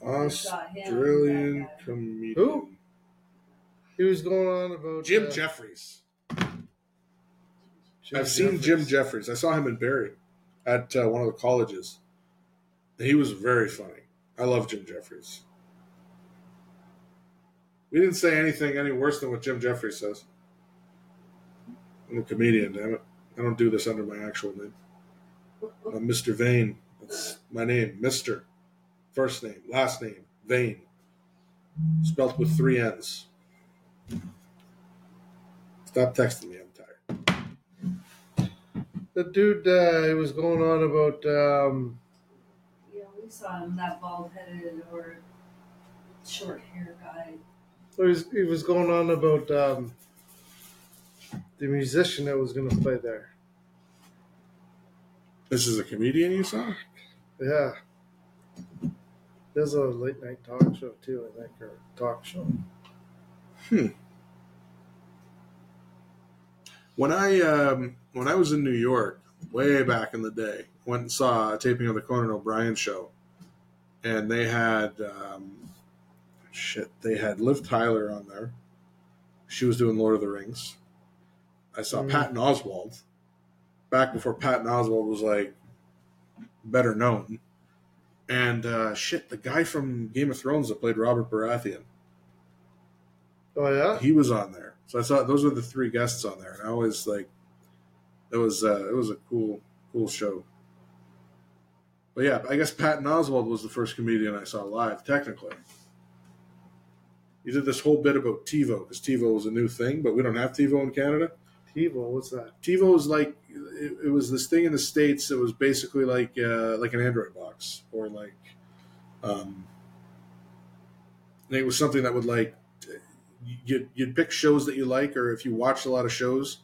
we saw him, Australian that comedian. Who? he was going on about Jim uh, Jefferies. Jim I've seen Jim Jefferies. I saw him in Barrie at uh, one of the colleges. He was very funny. I love Jim Jefferies. We didn't say anything any worse than what Jim Jefferies says. I'm a comedian, damn it. I don't do this under my actual name. I'm Mr. Vane. That's my name, Mr. First name, last name, Vane. Spelt with three N's. Stop texting me, I'm tired. The dude uh, he was going on about. Um, Yeah, we saw him, that bald headed or short hair guy. he was he was going on about um, the musician that was going to play there. This is a comedian you saw? Yeah. There's a late night talk show too, I think, or talk show. Hmm. When I um, when I was in New York, way back in the day, went and saw a taping of the Conan O'Brien show, and they had um, shit. They had Liv Tyler on there. She was doing Lord of the Rings. I saw Mm. Patton Oswalt back before Patton Oswalt was like better known. And uh, shit, the guy from Game of Thrones that played Robert Baratheon. Oh yeah, he was on there. So I saw those were the three guests on there, and I always like it was uh, it was a cool cool show. But yeah, I guess Patton Oswalt was the first comedian I saw live. Technically, he did this whole bit about TiVo because TiVo was a new thing, but we don't have TiVo in Canada. TiVo, what's that? TiVo was like it, it was this thing in the states. It was basically like uh, like an Android box or like um, it was something that would like you'd, you'd pick shows that you like, or if you watched a lot of shows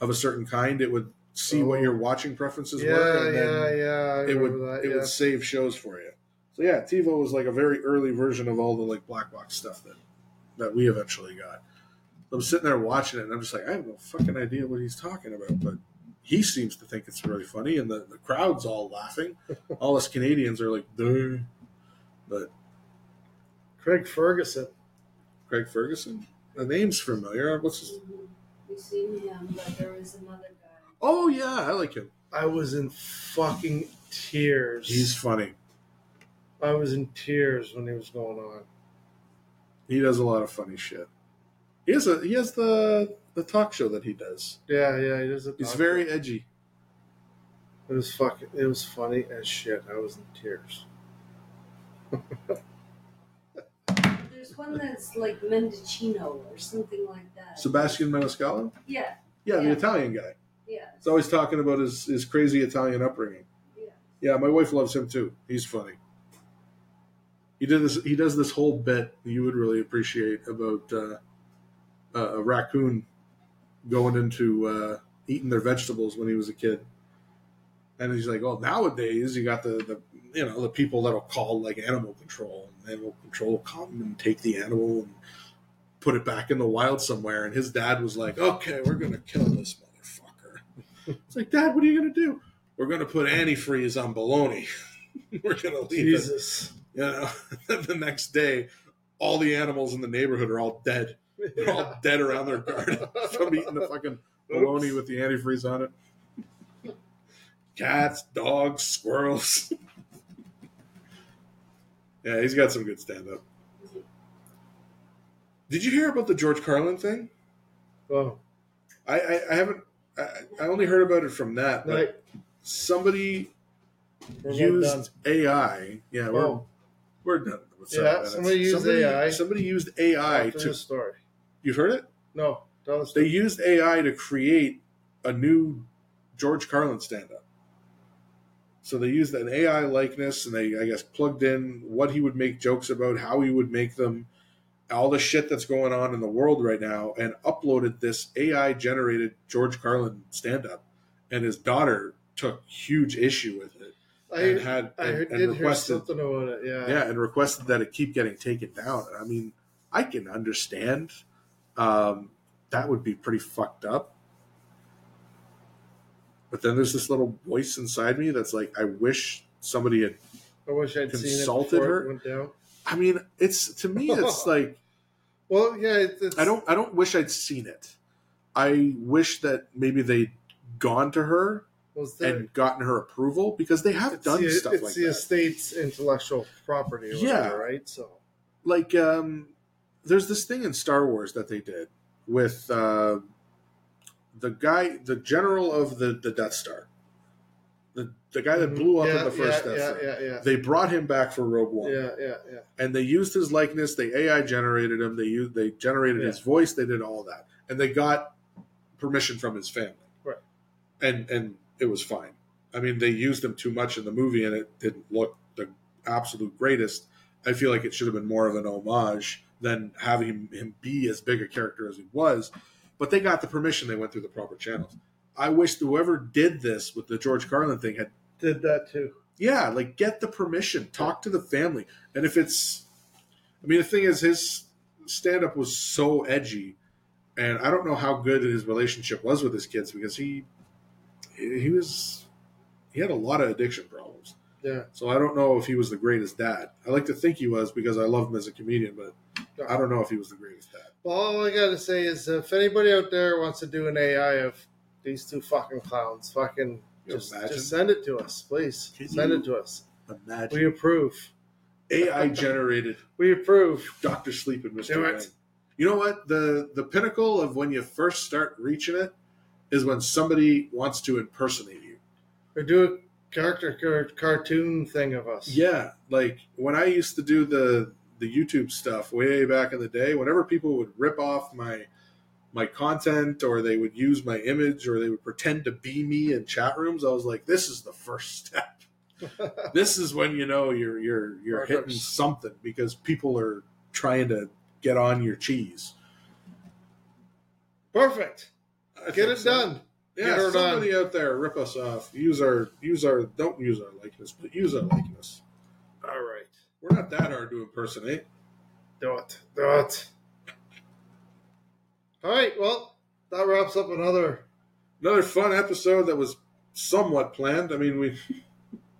of a certain kind, it would see what Oh. your watching preferences Yeah, were, and yeah, then yeah. I it would remember that, it yeah. would save shows for you. So yeah, TiVo was like a very early version of all the like black box stuff that that we eventually got. I'm sitting there watching it, and I'm just like, I have no fucking idea what he's talking about, but he seems to think it's really funny, and the, the crowd's all laughing. all us Canadians are like, Duh. but Craig Ferguson. Craig Ferguson, the name's familiar. What's his? We seen him, um, but there was another guy. Oh yeah, I like him. I was in fucking tears. He's funny. I was in tears when he was going on. He does a lot of funny shit. He has a he has the the talk show that he does. Yeah, yeah, he does a He's very show. edgy. It was fucking. It was funny as shit. I was in tears. There's one that's like Mendocino or something like that. Sebastian Maniscalco. Yeah, Yeah, the Italian guy. Yeah. He's always talking about his, his crazy Italian upbringing. Yeah. Yeah, my wife loves him too. He's funny. He did this. He does this whole bit you would really appreciate about uh, uh, a raccoon going into uh, eating their vegetables when he was a kid, and he's like, "Oh, nowadays you got the, the you know the people that'll call like animal control, and animal control will come and take the animal and put it back in the wild somewhere." And his dad was like, "Okay, we're gonna kill this motherfucker." It's like, Dad, what are you gonna do? We're gonna put antifreeze on bologna. we're gonna leave it. You know, the next day, all the animals in the neighborhood are all dead. They're all dead around their garden from eating the fucking bologna with the antifreeze on it. Cats, dogs, squirrels. yeah, he's got some good stand up. Did you hear about the George Carlin thing? Oh, I, I, I haven't. I, I only heard about it from that, but Right. somebody We're used AI. Yeah, we're Oh. we're done. with Yeah, minutes. somebody used AI. Somebody used AI to. the story. You've heard it? No, tell us. They used AI to create a new George Carlin stand-up. So they used an AI likeness, and they, I guess, plugged in what he would make jokes about, how he would make them, all the shit that's going on in the world right now, and uploaded this AI-generated George Carlin stand-up. And his daughter took huge issue with it, I, and had I and, heard, and requested something about it. Yeah. yeah, and requested that it keep getting taken down. I mean, I can understand um, that would be pretty fucked up. But then there's this little voice inside me that's like, I wish somebody had. I wish I'd Consulted her? it went down. I mean, it's to me, it's like Well, yeah, it, it's, I don't. I don't wish I'd seen it. I wish that maybe they'd gone to her there, and gotten her approval because they have it's done the, stuff it's like the estate's intellectual property. Or Yeah. whatever, right. So like um there's this thing in Star Wars that they did with uh the guy the general of the the Death Star. The the guy that blew up Mm-hmm. yeah, in the first yeah, Death yeah, yeah, They brought him back for Rogue One. yeah, yeah, yeah. And they used his likeness, they AI generated him, they used they generated his voice, they did all that. And they got permission from his family. Right. And and it was fine. I mean, they used him too much in the movie and it didn't look the absolute greatest. I feel like it should have been more of an homage than having him, him be as big a character as he was. But they got the permission, they went through the proper channels. I wish whoever did this with the George Carlin thing had Did that too. yeah, like get the permission, talk to the family. And if it's, I mean, the thing is, his stand up was so edgy, and I don't know how good his relationship was with his kids because he, he was, he had a lot of addiction problems. Yeah. So I don't know if he was the greatest dad. I like to think he was because I love him as a comedian, but I don't know if he was the greatest dad. Well, all I gotta say is, if anybody out there wants to do an AI of these two fucking clowns, fucking You just, imagine? just send it to us, please. Can send you it to us. Imagine We approve. AI generated We approve. Doctor Sleep and Mister Do it. Bang. You know what? The the pinnacle of when you first start reaching it is when somebody wants to impersonate you. Or do a character car- cartoon thing of us. Yeah, like when I used to do the the YouTube stuff way back in the day, whenever people would rip off my my content or they would use my image or they would pretend to be me in chat rooms, I was like, this is the first step. this is when you know you're you're you're hitting something because people are trying to get on your cheese. Perfect. I Get it so. done. Yeah, Get her somebody out there rip us off. Use our use our don't use our likeness, but use our likeness. All right. We're not that hard to impersonate. Do it. Do it. All right. Well, that wraps up another. Another fun episode that was somewhat planned. I mean, we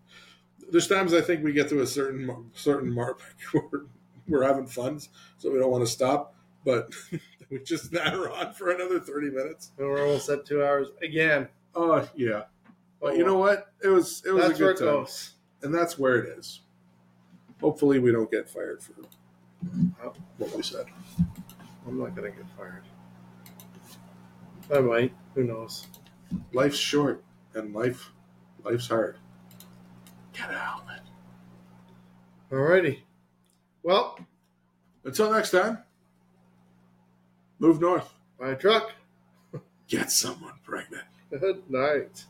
there's times I think we get to a certain certain mark where we're having fun, so we don't want to stop. But we just natter on for another thirty minutes. And we're almost at two hours again. Oh yeah, but oh, you know what? It was it was a good time, goes. and that's where it is. Hopefully, we don't get fired for what we said. I'm not gonna get fired. I might. Who knows? Life's short and life life's hard. Get a helmet. Alrighty. Well, Until next time, move north. buy a truck. Get someone pregnant. Good night.